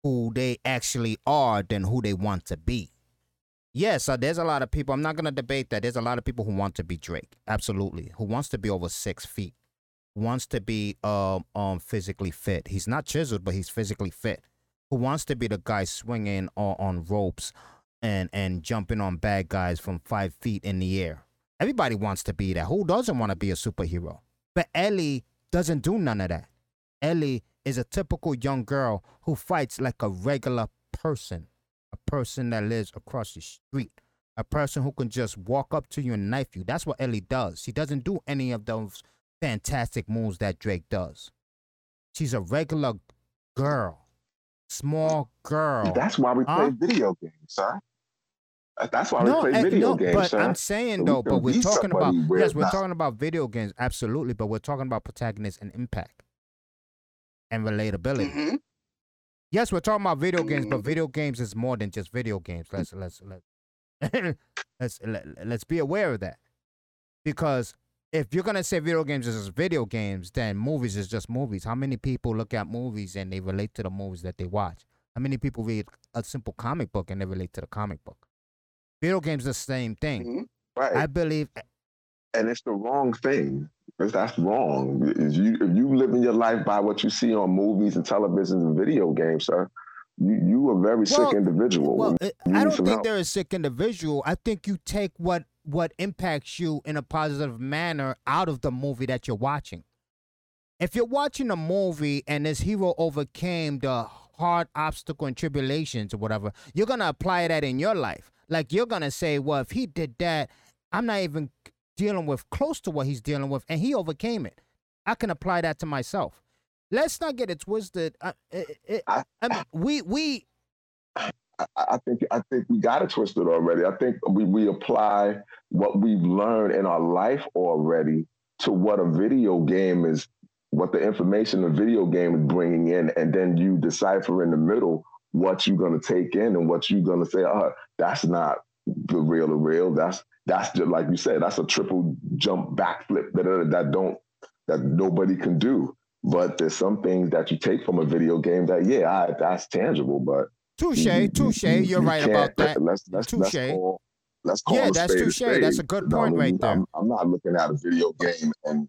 who they actually are than who they want to be. Yes, uh, there's a lot of people. I'm not gonna debate that. There's a lot of people who want to be Drake, absolutely. Who wants to be over six feet, wants to be um um physically fit. He's not chiseled, but he's physically fit. Who wants to be the guy swinging on, on ropes and and jumping on bad guys from five feet in the air? Everybody wants to be that. Who doesn't want to be a superhero? But Ellie doesn't do none of that. Ellie is a typical young girl who fights like a regular person, a person that lives across the street, a person who can just walk up to you and knife you. That's what Ellie does. She doesn't do any of those fantastic moves that Drake does. She's a regular girl, small girl. That's why we play Huh? video games, sir. Uh, That's why no, we play eh, video no, games, but sir. I'm saying So though, but we're talking about yes, we're not. talking about video games, absolutely, but we're talking about protagonist and impact and relatability. hmm Yes, we're talking about video games, but Mhm. video games is more than just video games. Let's let's let's let's let, let's be aware of that. Because if you're gonna say video games is just video games, then movies is just movies. How many people look at movies and they relate to the movies that they watch? How many people read a simple comic book and they relate to the comic book? Video games the same thing. hmm right. I believe and it's the wrong thing because that's wrong. If you if you living your life by what you see on movies and television and video games, sir, you you a very Well, sick individual. Well, I don't think help. they're a sick individual. I think you take what what impacts you in a positive manner out of the movie that you're watching. If you're watching a movie and this hero overcame the hard obstacle and tribulations or whatever, you're gonna apply that in your life. Like you're gonna say, well, if he did that, I'm not even dealing with close to what he's dealing with, and he overcame it. I can apply that to myself. Let's not get it twisted. I, it, it, I- I mean, we we I, think I think we got it twisted already. I think we we apply what we've learned in our life already to what a video game is, what the information a video game is bringing in, and then you decipher in the middle what you're gonna take in and what you're gonna say, oh, that's not the real the real. That's that's just like you said, that's a triple jump backflip that that don't that nobody can do. But there's some things that you take from a video game that yeah, I, that's tangible. But touche, touche. You're right about that. Let's let's touche. Let's call, let's call yeah, that's touche. That's a good point right there. I'm, I'm not looking at a video game and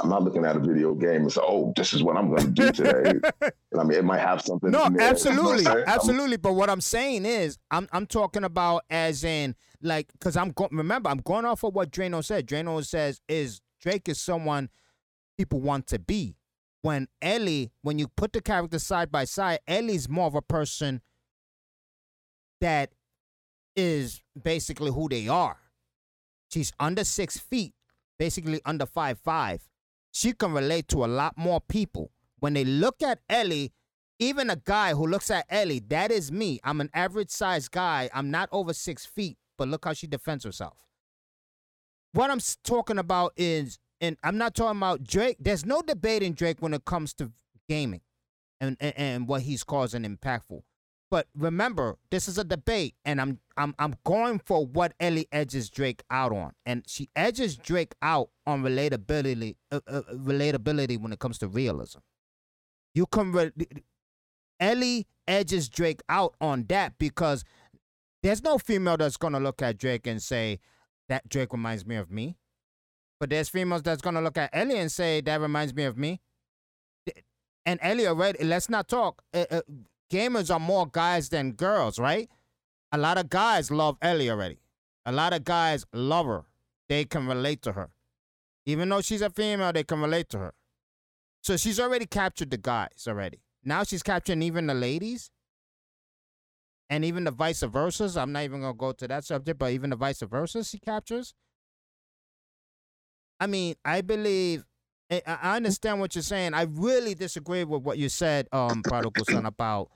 I'm not looking at a video game and say, "Oh, this is what I'm going to do today." I mean, it might have something. No, absolutely, absolutely. But what I'm saying is, I'm I'm talking about as in like, because I'm go- remember I'm going off of what Drano said. Drano says is Drake is someone people want to be. When Ellie, when you put the characters side by side, Ellie's more of a person that is basically who they are. She's under six feet, basically under five five. She can relate to a lot more people. When they look at Ellie, even a guy who looks at Ellie, that is me. I'm an average sized guy. I'm not over six feet, but look how she defends herself. What I'm talking about is, and I'm not talking about Drake. There's no debating Drake when it comes to gaming and, and, and what he's causing impactful. But remember, this is a debate, and I'm I'm I'm going for what Ellie edges Drake out on, and she edges Drake out on relatability, uh, uh, relatability when it comes to realism. You can re- Ellie edges Drake out on that because there's no female that's gonna look at Drake and say that Drake reminds me of me, but there's females that's gonna look at Ellie and say that reminds me of me. And Ellie already, let's not talk. Uh, uh, gamers are more guys than girls, right? A lot of guys love Ellie already. A lot of guys love her. They can relate to her. Even though she's a female, they can relate to her. So she's already captured the guys already. Now she's capturing even the ladies. And even the vice versa. I'm not even gonna go to that subject, but even the vice versa she captures. I mean, I believe I understand what you're saying. I really disagree with what you said, um, Prodigal Son, about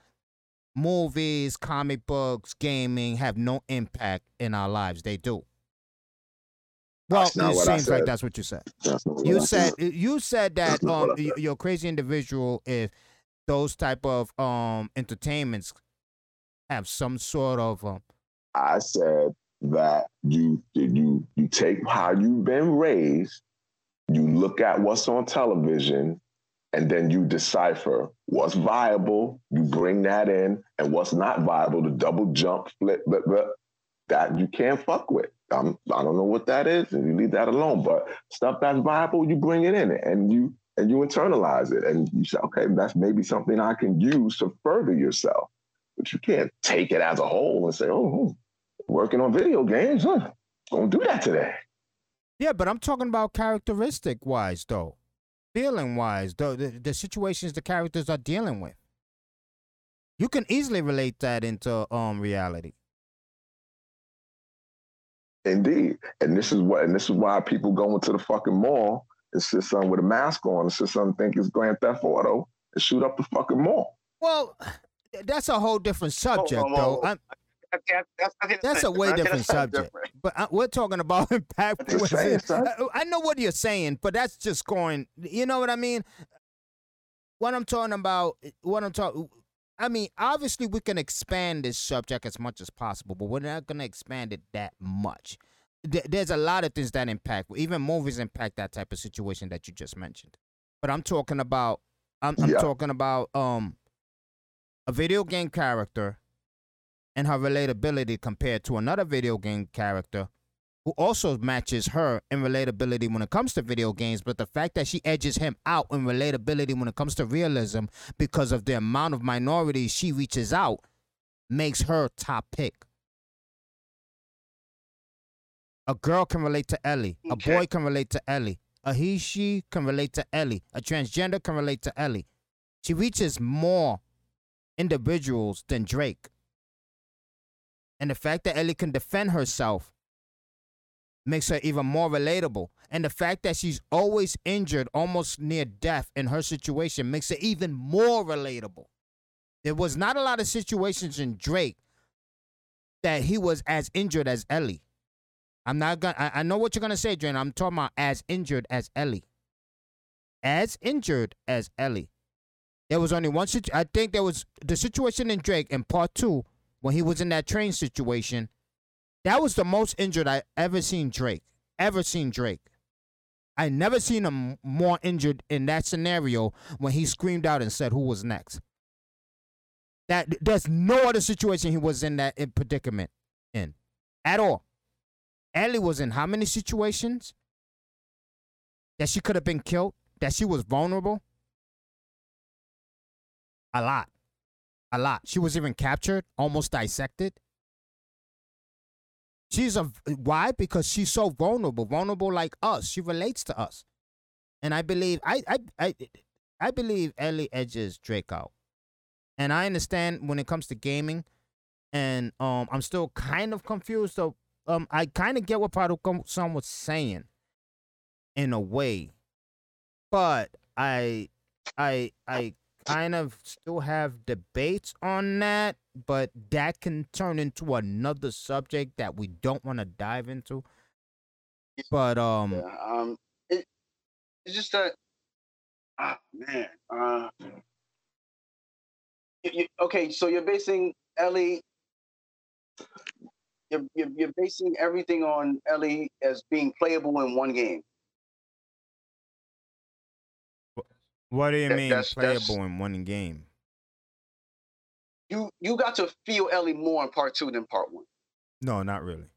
movies, comic books, gaming have no impact in our lives. They do. Well, it seems like that's what you said. You said you said that um y- you're a crazy individual if those type of um entertainments have some sort of um, I said that you you you take how you've been raised, you look at what's on television, and then you decipher what's viable. You bring that in, and what's not viable. The double jump, flip, flip, that you can't fuck with. Um, I don't know what that is, and you leave that alone. But stuff that's viable, you bring it in, and you and you internalize it, and you say, okay, that's maybe something I can use to further yourself. But you can't take it as a whole and say, oh, hmm, working on video games, huh? Don't do that today. yeah, but I'm talking about characteristic wise though, feeling wise, though the, the situations the characters are dealing with. You can easily relate that into um reality. Indeed. And this is what and this is why people go into the fucking mall and sit something with a mask on and sit something think it's Grand Theft Auto and shoot up the fucking mall. Well, that's a whole different subject on, though. hold on. I'm- I think that's, That's a way different subject. different. But I, we're talking about impactful. Saying, as in- son. I, I know what you're saying, but that's just going. You know what I mean? What I'm talking about. Eh, what I'm talking. I mean, obviously, we can expand this subject as much as possible, but we're not going to expand it that much. There- There's a lot of things that impact. Even movies impact that type of situation that you just mentioned. But I'm talking about. I'm, I'm Yeah. talking about um a video game character and her relatability compared to another video game character who also matches her in relatability when it comes to video games, but the fact that she edges him out in relatability when it comes to realism because of the amount of minorities she reaches out makes her top pick. A girl can relate to Ellie. A boy can relate to Ellie. A he, she can relate to Ellie. A transgender can relate to Ellie. She reaches more individuals than Drake. And the fact that Ellie can defend herself makes her even more relatable. And the fact that she's always injured, almost near death in her situation, makes it even more relatable. There was not a lot of situations in Drake that he was as injured as Ellie. I'm not gonna. I, I know what you're gonna say, Dren. I'm talking about as injured as Ellie. As injured as Ellie. There was only one situ- I think there was the situation in Drake in part two when he was in that train situation. That was the most injured I ever seen Drake. Ever seen Drake. I never seen him more injured in that scenario when he screamed out and said who was next. That there's no other situation he was in that in predicament in at all. Ellie was in how many situations that she could have been killed, that she was vulnerable? A lot. A lot. She was even captured, almost dissected. She's a why? Because she's so vulnerable, vulnerable like us. She relates to us. And I believe I I I I believe Ellie edges Drake out. And I understand when it comes to gaming, and um I'm still kind of confused. So um I kind of get what Prodigal Son was saying in a way. But I I I kind of still have debates on that, but that can turn into another subject that we don't want to dive into. But um, Yeah, um, it, it's just that, ah, man. Uh, you, you, okay, so you're basing Ellie. You're, you're, you're basing everything on Ellie as being playable in one game. What do you That- mean that's- that's- playable in one game? You you got to feel Ellie more in part two than part one. No, not really.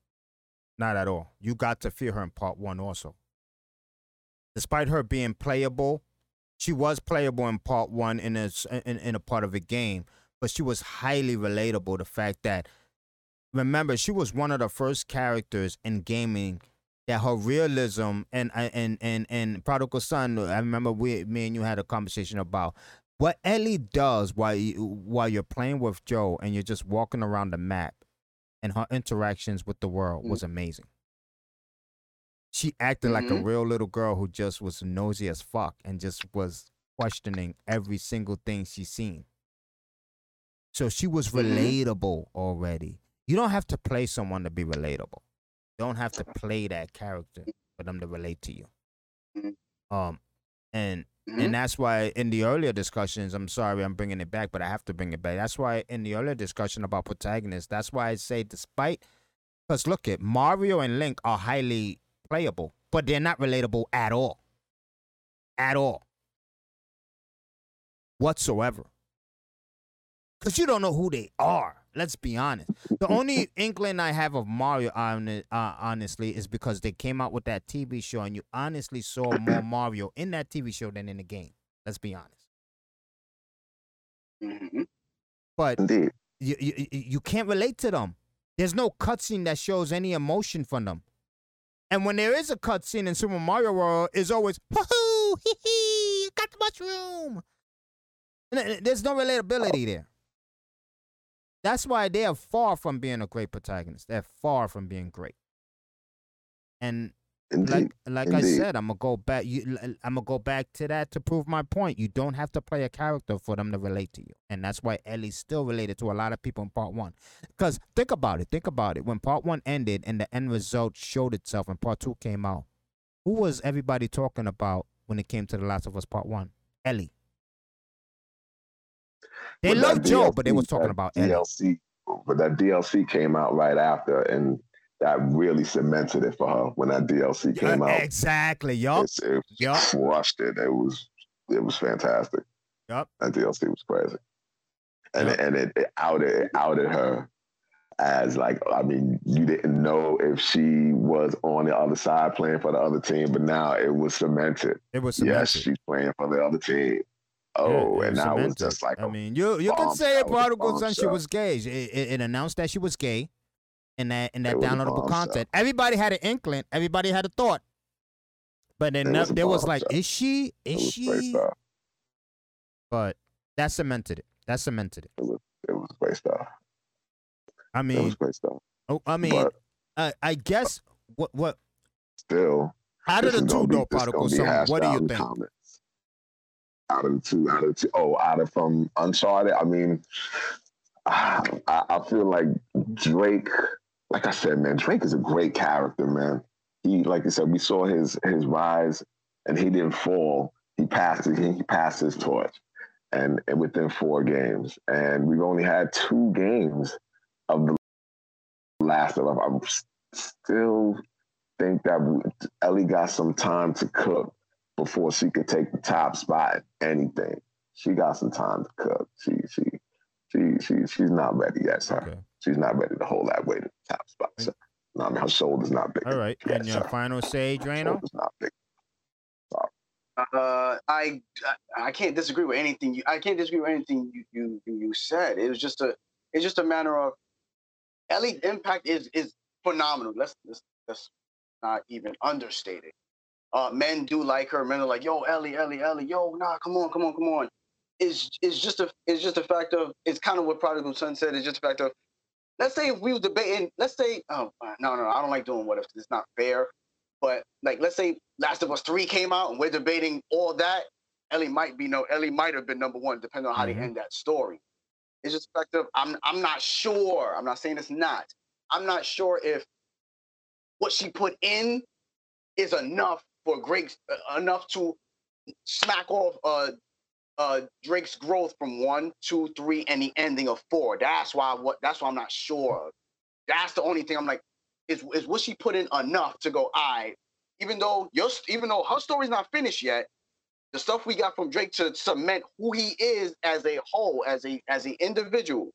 Not at all. You got to feel her in part one also. Despite her being playable, she was playable in part one in a, in, in a part of a game, but she was highly relatable. The fact that, remember, she was one of the first characters in gaming that her realism and and and and prodigal son. I remember we, me and you had a conversation about what Ellie does while you, while you're playing with Joel and you're just walking around the map and her interactions with the world was amazing. She acted like a Mhm. real little girl who just was nosy as fuck and just was questioning every single thing she seen. So she was Mhm. relatable already. You don't have to play someone to be relatable. Don't have to play that character for them to relate to you. Mhm. Um, and and that's why in the earlier discussions, I'm sorry I'm bringing it back, but I have to bring it back. That's why in the earlier discussion about protagonists, that's why I say despite, because look at Mario and Link are highly playable, but they're not relatable at all, at all, whatsoever. Because you don't know who they are. Let's be honest. The only inkling I have of Mario, uh, honestly, is because they came out with that TV show, and you honestly saw more Mario in that TV show than in the game. Let's be honest. Mhm. But Indeed. you you, you- can't relate to them. There's no cutscene that shows any emotion from them. And when there is a cutscene in Super Mario World, it's always hoo hee hee, got the mushroom. There's no relatability there. That's why they are far from being a great protagonist. They're far from being great. And Indeed. like like I said, I'm gonna go back. You, I'm gonna go back to that to prove my point. You don't have to play a character for them to relate to you, and that's why Ellie's still related to a lot of people in part one. Because think about it. Think about it. When part one ended and the end result showed itself, and part two came out, who was everybody talking about when it came to the Last of Us Part One? Ellie. They love Joel, but they was talking about. DLC. But that DLC came out right after, and that really cemented it for her when that DLC came out. exactly. Yup. It's, it crushed it. It was it was fantastic. Yup. That DLC was crazy, and Yup. it, and it, it outed it outed her as like I mean you didn't know if she was on the other side playing for the other team, but now it was cemented. It was Yes, cemented. she's playing for the other team. Yeah, Oh, it and I was just like I mean, you you can say it. It was a prodigal son. She was gay. It, it, it announced that she was gay, in that in that It was downloadable content. Everybody had an inkling. Everybody had a thought, but then It was there was like, is she? Is she? But that cemented it. That cemented it. It was great stuff. I It mean, was great stuff. oh, I mean, but I I guess what what still, out of the two gonna be- though, this prodigal gonna be son. What do you think? Out of two, out of two, oh, out of from Uncharted. I mean, I, I feel like Drake. Like I said, man, Drake is a great character, man. He, like you said, we saw his his rise, and he didn't fall. He passed it. He passed his torch, and, and within four games, and we've only had two games of the last of. I still think that Ellie got some time to cook before she could take the top spot. Anything, she got some time to cook. She she she she she's not ready yet, sir. Okay. She's not ready to hold that weight in the top spot. Sir. No, I mean her shoulder's not big. All right. yet, and your sir. final say, Her Drano? shoulder's not big. Uh, I I can't disagree with anything. You, I can't disagree with anything you, you you you said. It was just a it's just a matter of Ellie's impact is is phenomenal. Let's let's, let's not even understate it. Uh, men do like her. Men are like, yo, Ellie, Ellie, Ellie, yo, nah, come on, come on, come on. It's it's just a it's just a fact of it's kind of what Prodigal Son said. It's just a fact of let's say if we were debating. Let's say oh no no I don't like doing what if it's not fair. But like, let's say Last of Us Three came out and we're debating all that. Ellie might be no. Ellie might have been number one, depending on how Mhm. they end that story. It's just a fact of I'm. I'm not sure. I'm not saying it's not. I'm not sure if what she put in is enough for Drake, uh, enough to smack off uh, uh, Drake's growth from one, two, three, and the ending of four. That's why. What? That's why I'm not sure. That's the only thing I'm like is is what she put in enough to go, I, even though your even though her story's not finished yet, the stuff we got from Drake to cement who he is as a whole, as a as an individual,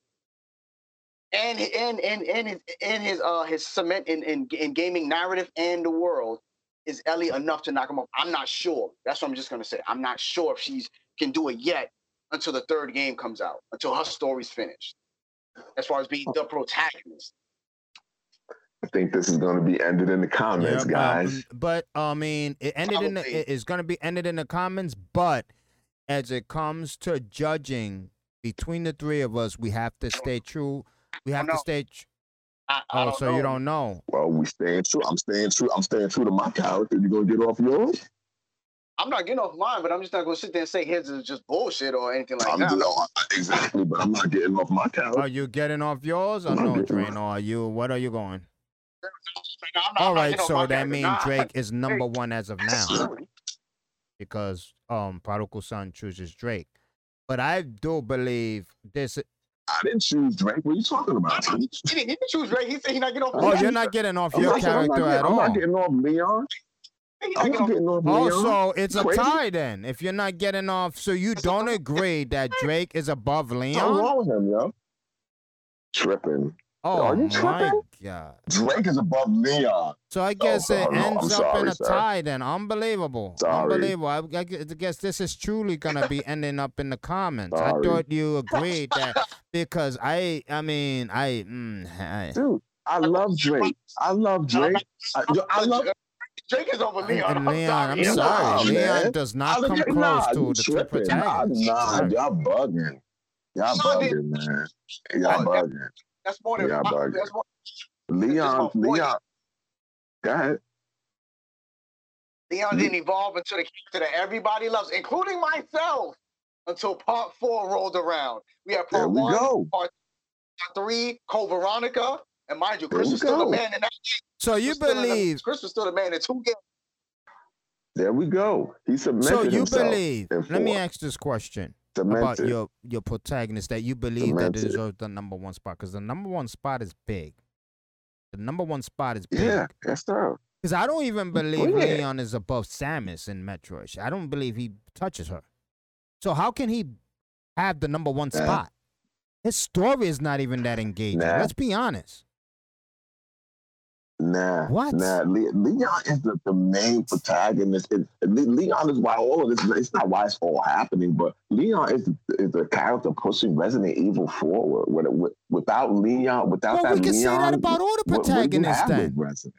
and and and and his and his uh his cement in, in in gaming narrative and the world is Ellie enough to knock him off. I'm not sure. That's what I'm just gonna say. I'm not sure if she's can do it yet until the third game comes out, until her story's finished. As far as being the protagonist. I think this is going to be ended in the comments, Yeah, guys. um, but I mean, it ended in the, it is going to be ended in the comments. But as it comes to judging between the three of us, we have to stay true. We have to know. stay. Tr- I, I oh, don't so you don't know? Well, we staying true. I'm staying true. I'm staying true to my character. You gonna get off yours? I'm not getting off mine, but I'm just not gonna sit there and say his is just bullshit or anything like I'm that. no, exactly, but I'm not getting off my character. Are you getting off yours or I'm no, not getting Drano? Are you? What are you going? I'm not- All I'm not right, getting off so that means Nah, Drake is number one as of now because um Prodigal Son chooses Drake. But I do believe this. I didn't choose Drake. What are you talking about? He didn't, he didn't choose Drake. He said he's not getting off. Oh, his you're not getting off I'm your not, I'm not character getting, at I'm all. not getting off Leon. He's I'm not off- getting off Leon. Also, it's a Crazy. tie then. If you're not getting off, so you don't agree that Drake is above Leon. What's Leon? wrong with him, yo? Tripping. Oh Are you my tripping? god! Drake is above Leon. So I guess Oh, it no, ends I'm up in a sir. tie then. Unbelievable. Sorry. Unbelievable. I, I guess this is truly gonna be ending up in the comments. I thought you agreed that because I, I mean, I, mm, I Dude, I love Drake. I love Drake. I, I love. Drake is over Leon. and I'm Leon, I'm sorry. sorry. Nah, Leon man. does not come at- close nah, to the tripping. Nah, protagonist. nah, Right. y'all bugging. Y'all bugging, man. Y'all bugging. That's more than Yeah, five- bug. that's more, Leon, my point. Leon. Go ahead. Leon didn't evolve into the character that everybody loves, including myself, until part four rolled around. We have part we one, go. part three, Code Veronica, and mind you, Chris we was still the man in that. game. So you Chris was still in the- believe? Chris was still the man in two games. There we go. He cemented So you himself. believe? Let me ask this question. About your your protagonist that you believe that deserves the number one spot because the number one spot is big. The number one spot is big. Yeah, yes, sir. Because I don't even believe yeah. Leon is above Samus in Metroid. I don't believe he touches her. So how can he have the number one Nah. spot? His story is not even that engaging. Nah. Let's be honest. Nah, What? Nah, Le- Leon is the, the main protagonist. It, Le- Leon is why all of this. It's not why it's all happening, but Leon is the, is the character pushing Resident Evil forward. With, with, without Leon, without Well, that we can Leon, say that about all the what- what protagonists have then. Resident?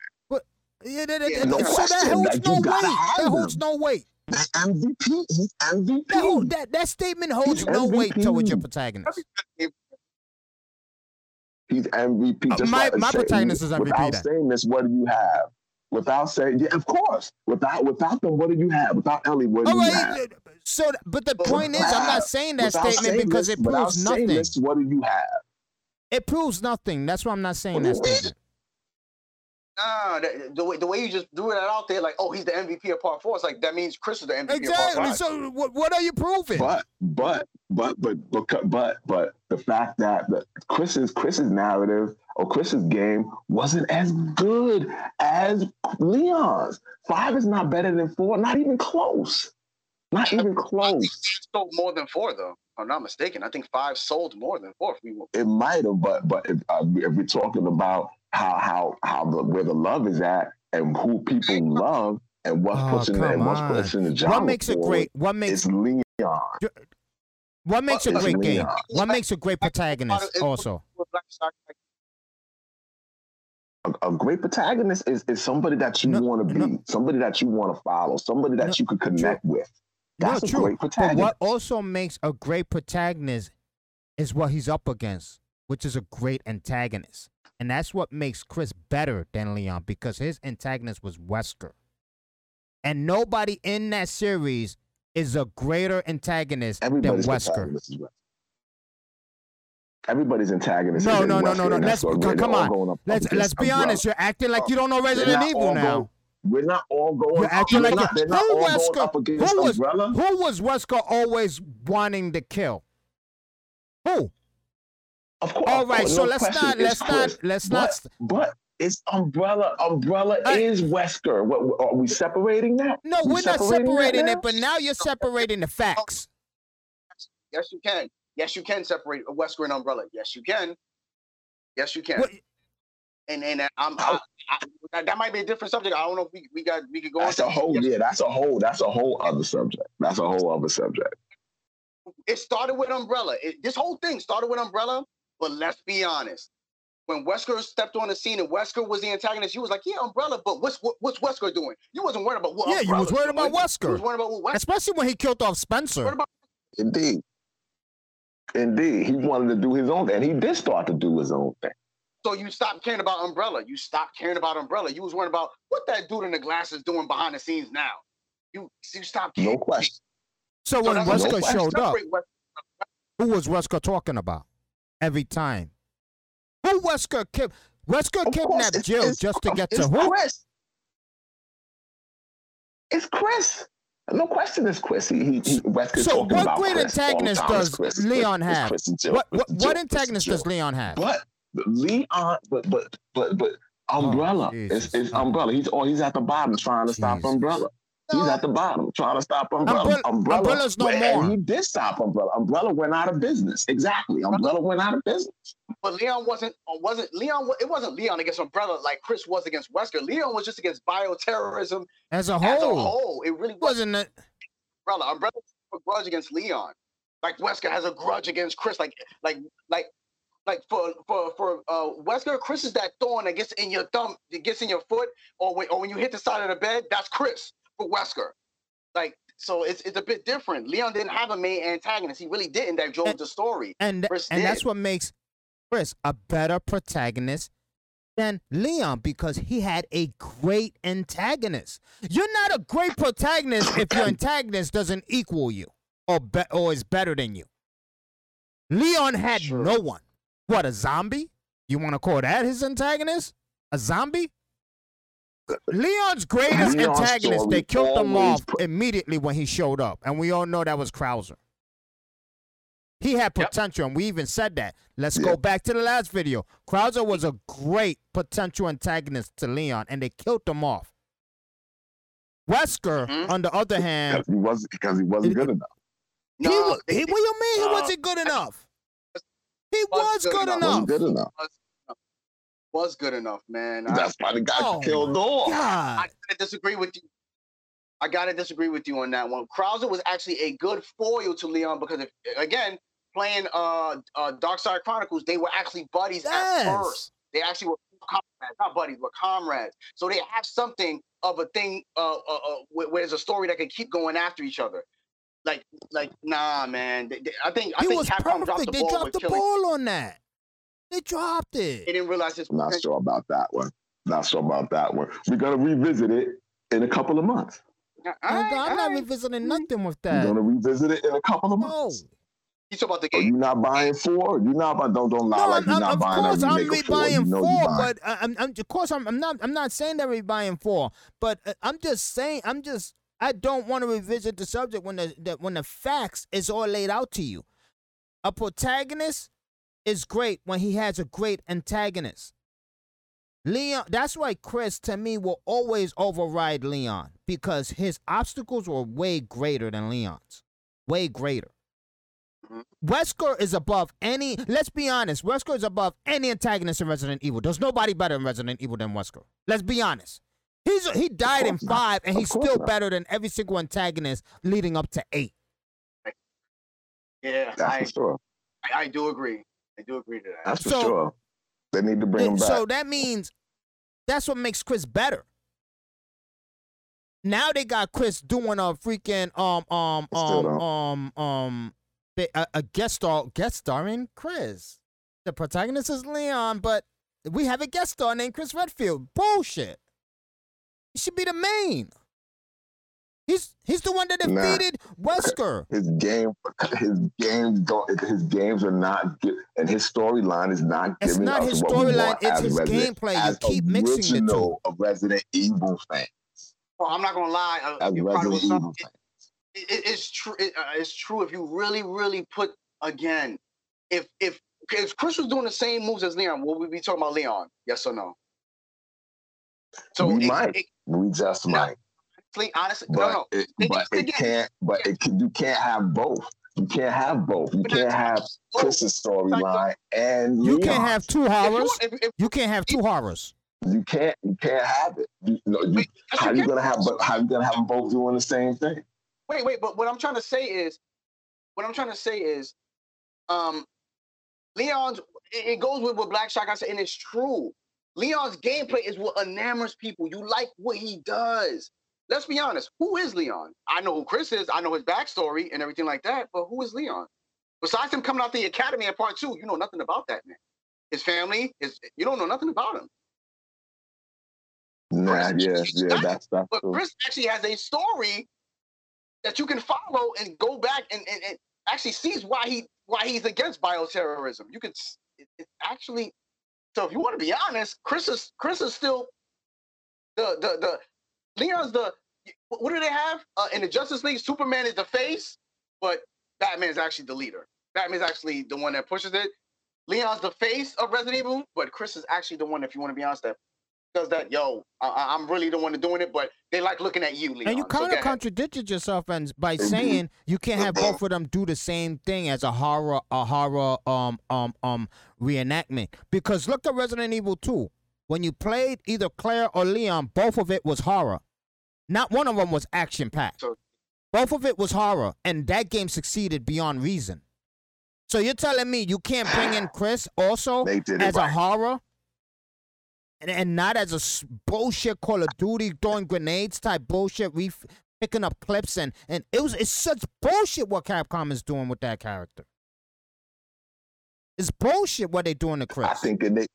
Yeah, that, that- Yeah, that- no so that holds Like, no weight. That holds no weight. The MVP. He's MVP. That, that, that statement holds He's no weight towards your protagonist. He's MVP. Uh, Just my- like my protagonist is MVP Without then. saying this, what do you have? Without saying, yeah, of course. Without without them, what do you have? Without Ellie, what do All you right. have? So, but the point is, I'm not saying that statement saying because this- it without proves nothing. this, what do you have? It proves nothing. That's why I'm not saying What that statement. Nah, the, the way the way you just threw that out there, like, oh, he's the MVP of Part Four. It's like that means Chris is the MVP of Part Exactly. Five. So what, what are you proving? But but but but but but but the fact that the Chris's Chris's narrative or Chris's game wasn't as good as Leon's. Five is not better than four, not even close. Not even close. five sold more than four, though. If I'm not mistaken. I think five sold more than four. We It might have, but but if, uh, if we're talking about how how how the where the love is at and who people love and what's Oh, pushing come and what's pushing the genre What makes a forward, great? What makes It's Leon. what makes a it's great game? Leon. What makes a great protagonist? Also, a, a great protagonist is, is somebody that you No, want to be, no. somebody that you want to follow, somebody that No, you could connect with. No, That's a true. But what also makes a great protagonist is what he's up against, which is a great antagonist. And that's what makes Chris better than Leon because his antagonist was Wesker. And nobody in that series is a greater antagonist Everybody's than Wesker. protagonist is Wesker. Everybody's antagonist. No, is no, no, no, no. Let's come on. Let's let's be honest. You're acting like uh, you don't know Resident Evil now. Going- We're not all going. You're acting like not, you- they're not who all going Wesker- up against who was umbrella. who was Wesker always wanting to kill? Who? Of course. All of right, course, so no let's question, not it's let's Chris. not let's but, not But it's umbrella. Umbrella I- is Wesker. What, what- are we separating that? No, We we're not separating that separating now? it, but now you're separating the facts. Yes, you can. Yes, you can separate a Wesker and Umbrella. Yes, you can. Yes, you can. What- And and I'm oh. I, I, that- that might be a different subject. I don't know if we, we got we could go That's into a whole. yes, Yeah, that's a whole. That's a whole other subject. That's a whole other subject. It started with Umbrella. It, this whole thing started with Umbrella. But let's be honest. When Wesker stepped on the scene and Wesker was the antagonist, you was like, yeah, Umbrella, but what's what, what's Wesker doing? You wasn't worried about what Yeah, you was worried about doing. Wesker. You was worried about Wesker. Especially when he killed off Spencer. about Indeed. Indeed, he wanted to do his own thing, and he did start to do his own thing. So you stopped caring about Umbrella. You stopped caring about Umbrella. You was worried about what that dude in the glasses doing behind the scenes now. You you stopped caring. No question. So So when that's- Wesker no showed up, who was Wesker talking about? Every time. Who Wesker kid Wesker Of kidnapped it's- Jill it's- just to get to who? Chris. It's Chris. No question, it's Chris. He, he, he Wesker's So talking what about great Chris antagonist time. Does Chris, Leon have? Chris and Jill. What what, Jill, what antagonist does Leon have? But Leon, but but but but oh, Umbrella Jesus. is, is Umbrella. He's oh he's at the bottom trying to stop Umbrella. He's at the bottom trying to stop Umbrella. Umbrella- Umbrella's no and more. he did stop Umbrella. Umbrella went out of business. Exactly. Umbrella went out of business. But Leon wasn't wasn't Leon. It wasn't Leon against Umbrella like Chris was against Wesker. Leon was just against bioterrorism As a as a whole. whole. It really was Wasn't it? Umbrella. Umbrella has a grudge against Leon. Like Wesker has a grudge against Chris. Like like like like for for for uh Wesker, Chris is that thorn that gets in your thumb, that gets in your foot, or when or when you hit the side of the bed. That's Chris for Wesker. Like so, it's it's a bit different. Leon didn't have a main antagonist. He really didn't. That drove And- the story. And Chris and that's what makes Chris a better protagonist than Leon because he had a great antagonist. You're not a great protagonist if your antagonist doesn't equal you or be- or is better than you. Leon had Sure. no one. What a zombie? You want to call that his antagonist? A zombie? Leon's greatest antagonist, they killed him off put- immediately when he showed up, and we all know that was Krauser. He had Yep. potential, and we even said that. Let's go back to the last video. Krauser was a great potential antagonist to Leon, and they killed him off. Wesker, Mhm. on the other hand, Because he wasn't because he wasn't good enough. he, No, they- he, what do you mean he uh, wasn't good enough? He was was good good enough. enough. Wasn't good enough. was good enough, man. I- That's why the guy Oh killed off. God. I gotta disagree with you. I gotta disagree with you on that one. Krauser was actually a good foil to Leon because if again playing uh, uh Dark Side Chronicles, they were actually buddies Yes. at first. They actually were comrades, not buddies, but comrades. So they have something of a thing uh, uh, uh where, where there's a story that can keep going after each other. Like, like, nah, man. They- they- I think I He think was Capcom dropped the They ball dropped the killing. ball on that. They dropped it. They didn't realize his I'm not potential. sure about that one. Not sure about that one. We're gonna revisit it in a couple of months. All I'm not all right. revisiting nothing with that. We're gonna revisit it in a couple of months. No. You talk about the Are game. you not buying four? You not buying? Don't don't lie No, like I'm, you're I'm, not of buying course I'm nigga four. rebuying You know four, buying. but I- I'm, I'm of course I'm, I'm not I'm not saying that we're buying four, but uh, I'm just saying I'm just I don't want to revisit the subject when the, the when the facts is all laid out to you. A protagonist is great when he has a great antagonist. Leon, that's why Chris to me will always override Leon because his obstacles were way greater than Leon's, way greater. Wesker is above any. Let's be honest. Wesker is above any antagonist in Resident Evil. There's nobody better in Resident Evil than Wesker. Let's be honest. He's he died in course not. five, and Of he's still not. better than every single antagonist leading up to eight. Yeah, That's I, for sure. I I do agree. I do agree to that. That's for So- sure. They need to bring him back. So that means that's what makes Chris better. Now they got Chris doing a freaking um um um um um a, a guest star guest starring Chris. The protagonist is Leon, but we have a guest star named Chris Redfield. Bullshit. He should be the main. He's he's the one that Nah. defeated Wesker. his game, his games don't. His games are not, good, and his storyline is not It's giving not us his what we storyline, want it's as his Resident- gameplay. You as keep mixing the two. original of Resident Evil fan. Well, I'm not gonna lie. Uh, As you Resident Evil some- fan. it, it- it's true. It, uh, it's true. If you really, really put again, if if if Chris was doing the same moves as Leon, would we be talking about Leon? Yes or no? So We it, might. It, We just No, might, honestly, honestly, but no, no. it, but it it again. can't. But it can, you can't have both. You can't have both. You can't have Chris's storyline and You Leon's. can't have two if you, horrors. if, if, You can't have two horrors. You can't. You can't have it. You, no, you, wait, how you you gonna have? But how you gonna have them both doing the same thing? wait, wait, but what I'm trying to say is, what I'm trying to say is, um, Leon's it, it goes with what Black Shotgun said, and it's true. Leon's gameplay is what enamors people. You like what he does. Let's be honest. Who is Leon? I know who Chris is. I know his backstory and everything like that. But who is Leon? Besides him coming out the academy in part two, you know nothing about that man. His family, his you don't know nothing about him. Nah, Chris- yeah, yeah. That's that's But true. Chris actually has a story that you can follow and go back and, and, and actually sees why he why he's against bioterrorism. You could it, it's actually so if you want to be honest, Chris is Chris is still the the the Leon's the what do they have uh, in the Justice League? Superman is the face, but Batman is actually the leader. Batman's actually the one that pushes it. Leon's the face of Resident Evil, but Chris is actually the one, if you want to be honest, that does that. Yo, I- I, I'm really the one doing it, but they like looking at you, Leon. And you kind go of ahead. contradicted yourself and by saying you can't have both of them do the same thing as a horror a horror um um um reenactment. Because look at Resident Evil 2. When you played either Claire or Leon, both of it was horror. Not one of them was action packed. So- Both of it was horror, and that game succeeded beyond reason. So you're telling me you can't bring in Chris also They did it as a horror and, and not as a bullshit Call of Duty throwing grenades type bullshit, ref- picking up clips and and it was it's such bullshit what Capcom is doing with that character. It's bullshit what they're doing to Chris. I think that they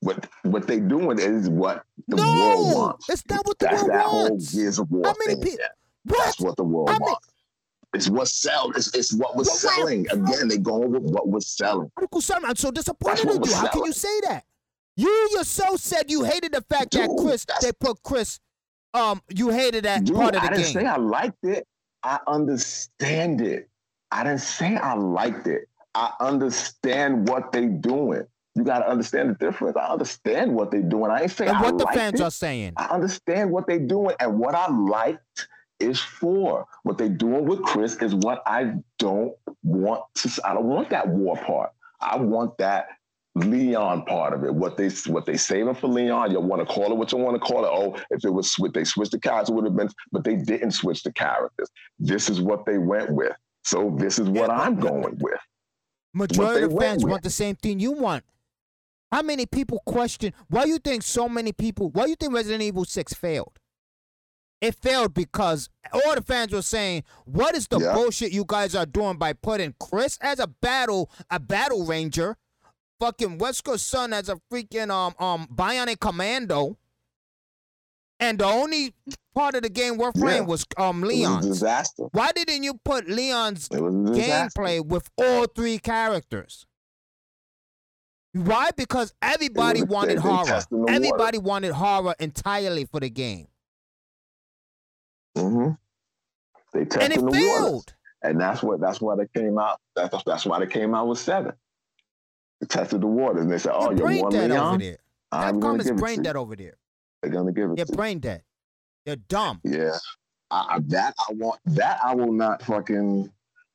what what they doing is what the no, world wants. it's not what the That's world that whole wants. Gears of War How many thing. peo- What? That's what the world How many- wants. It's what sell. It's, it's what was selling. Again, they going with what was selling. Article seven. I'm so disappointed in you. How can you say that? You yourself said you hated the fact that Chris they put Chris. Um, you hated that Dude, part of the game. I didn't say I liked it. I understand it. I didn't say I liked it. I understand what they doing. You got to understand the difference. I understand what they doing. I ain't saying and I what the liked fans it. are saying. I understand what they doing, and what I liked is for what they doing with Chris is what I don't want to. I don't want that war part. I want that Leon part of it. What they what they saving for Leon. You want to call it what you want to call it. Oh, if it was switch, they switched the characters, it would have been. But they didn't switch the characters. This is what they went with. So this is what Yeah, I'm going with. Majority of fans with. want the same thing you want. How many people question why you think so many people why you think Resident Evil 6 failed? It failed because all the fans were saying, What is the Yeah. bullshit you guys are doing by putting Chris as a battle a battle ranger, fucking Wesker's son as a freaking um um bionic commando, And the only part of the game worth Yeah. playing was um It was Leon's. disaster. Why didn't you put Leon's It was a disaster. gameplay with all three characters? Why? Because everybody was- wanted they- horror. the water. Everybody wanted horror entirely for the game, hmm They and tested it the waters. and that's what that's why they came out. That's that's why they came out with seven. They tested the waters, and they said, "Oh, You're you're over there. I'm is give brain dead over there. They're gonna give it They're to brain dead. They're dumb. Yeah, I, that I want. That I will not fucking.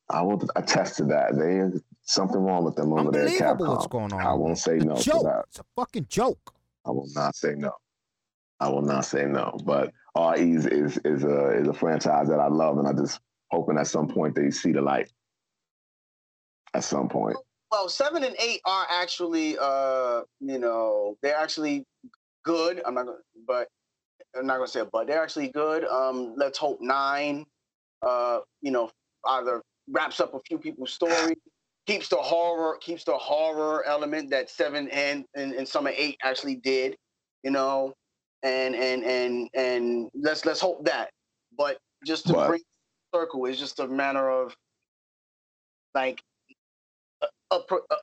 I will attest to that. There's something wrong with them over there. Capcom. what's going on. I won't say It's no to joke. that. It's a fucking joke. I will not say no. I will not say no. But RE is is is a is a franchise that I love, and I just hoping at some point they see the light. At some point, Well, seven and eight are actually, uh, you know, they're actually good. I'm not gonna, but I'm not gonna say, but they're actually good. Um, let's hope nine, uh, you know, either wraps up a few people's story, keeps the horror, keeps the horror element that seven and and, and some of eight actually did, you know, and and and and let's let's hope that. But just to But- bring circle is just a matter of like a, a, a,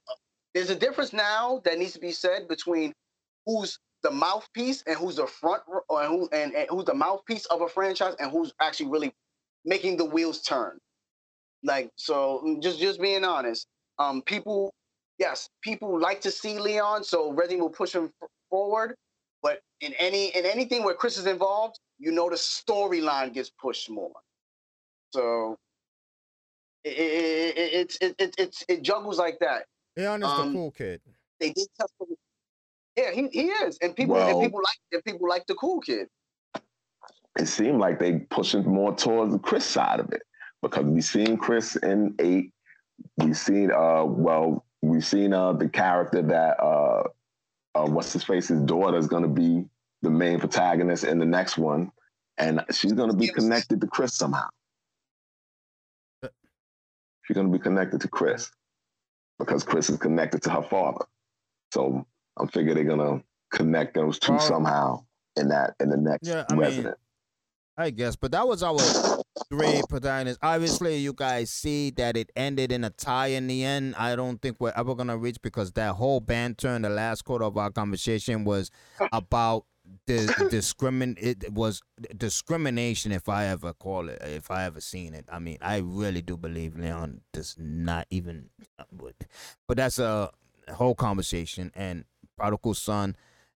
there's a difference now that needs to be said between who's the mouthpiece and who's the front or who and, and who's the mouthpiece of a franchise and who's actually really making the wheels turn. Like so, mm, just just being honest. Um, people, yes, people like to see Leon, so Resident will push him forward. But in any in anything where Chris is involved, you know the storyline gets pushed more. So it, it, it, it's it, it, it juggles like that. Leon is the Um, cool kid. They did test him. Yeah, he, he is, and people and people like and people like the cool kid. it seemed like they pushing more towards the Chris side of it because we've seen Chris in eight. We've seen uh well we've seen uh the character that uh, uh what's his face his daughter is gonna be the main protagonist in the next one, and she's gonna be connected to Chris somehow. She's gonna be connected to Chris because Chris is connected to her father. So I'm figure they're gonna connect those two Well- somehow in that in the next Yeah, I mean, resident. I guess, but that was our three protagonists. Obviously, you guys see that it ended in a tie in the end. I don't think we're ever gonna reach because that whole banter in the last quarter of our conversation was about the discrimin. It was discrimination, if I ever call it, if I ever seen it. I mean, I really do believe Leon does not even. But that's a whole conversation, and Prodigal Son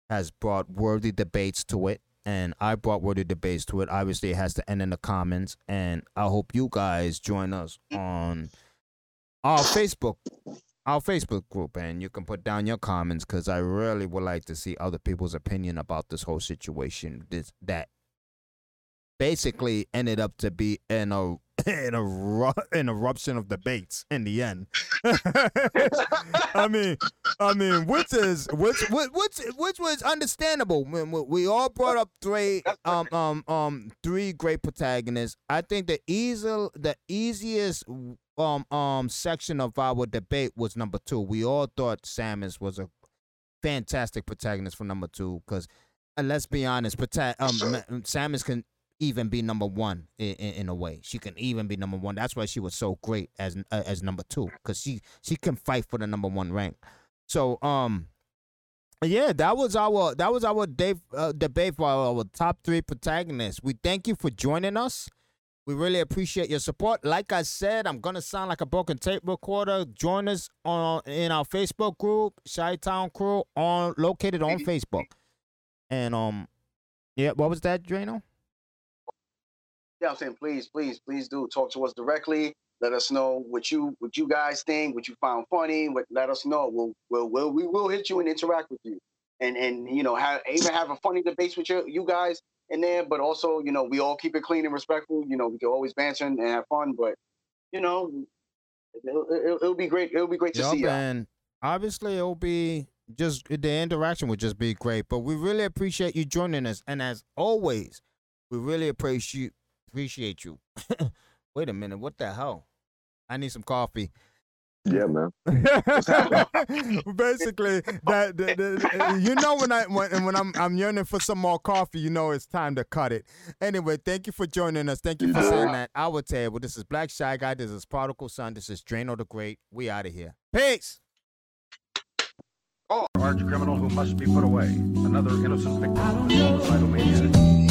has brought worthy debates to it and I brought worthy debates to it. Obviously, it has to end in the comments, and I hope you guys join us on our Facebook, our Facebook group, and you can put down your comments because I really would like to see other people's opinion about this whole situation. This that basically ended up to be an a an, eru- an eruption of debates in the end. I mean, I mean, which is which which which, which was understandable. When we- all brought up three um um um three great protagonists. I think the easy the easiest um um section of our debate was number two. We all thought Samus was a fantastic protagonist for number two because. And let's be honest, prota- um, Samus can even be number one in, in, in a way. She can even be number one. That's why she was so great as uh, as number two because she she can fight for the number one rank. So um, yeah, that was our that was our day, uh, debate for our, our top three protagonists. We thank you for joining us. We really appreciate your support. Like I said, I'm gonna sound like a broken tape recorder. Join us on in our Facebook group, Shy Town Crew, on located on Facebook. And um, yeah, what was that, Drano? Yeah, I'm saying please, please, please do talk to us directly. Let us know what you what you guys think, what you found funny. What let us know. We'll we'll, we'll we will hit you and interact with you, and and you know have even have a funny debate with you you guys in there. But also you know we all keep it clean and respectful. You know we can always banter and have fun, but you know it'll, it'll, it'll be great. It'll be great to see you. and obviously it'll be just the interaction would just be great. But we really appreciate you joining us, and as always, we really appreciate appreciate you. Wait a minute, what the hell? I need some coffee. Yeah, man. Basically, that, that- that- you know when I when, when I'm I'm yearning for some more coffee, you know it's time to cut it. Anyway, thank you for joining us. Thank you for sitting at our table. This is Black Shy Guy. This is Prodigal Son. This is Drano the Great. We out of here. Peace. Oh, Arch criminal who must be put away. Another innocent victim of homicidal maniac.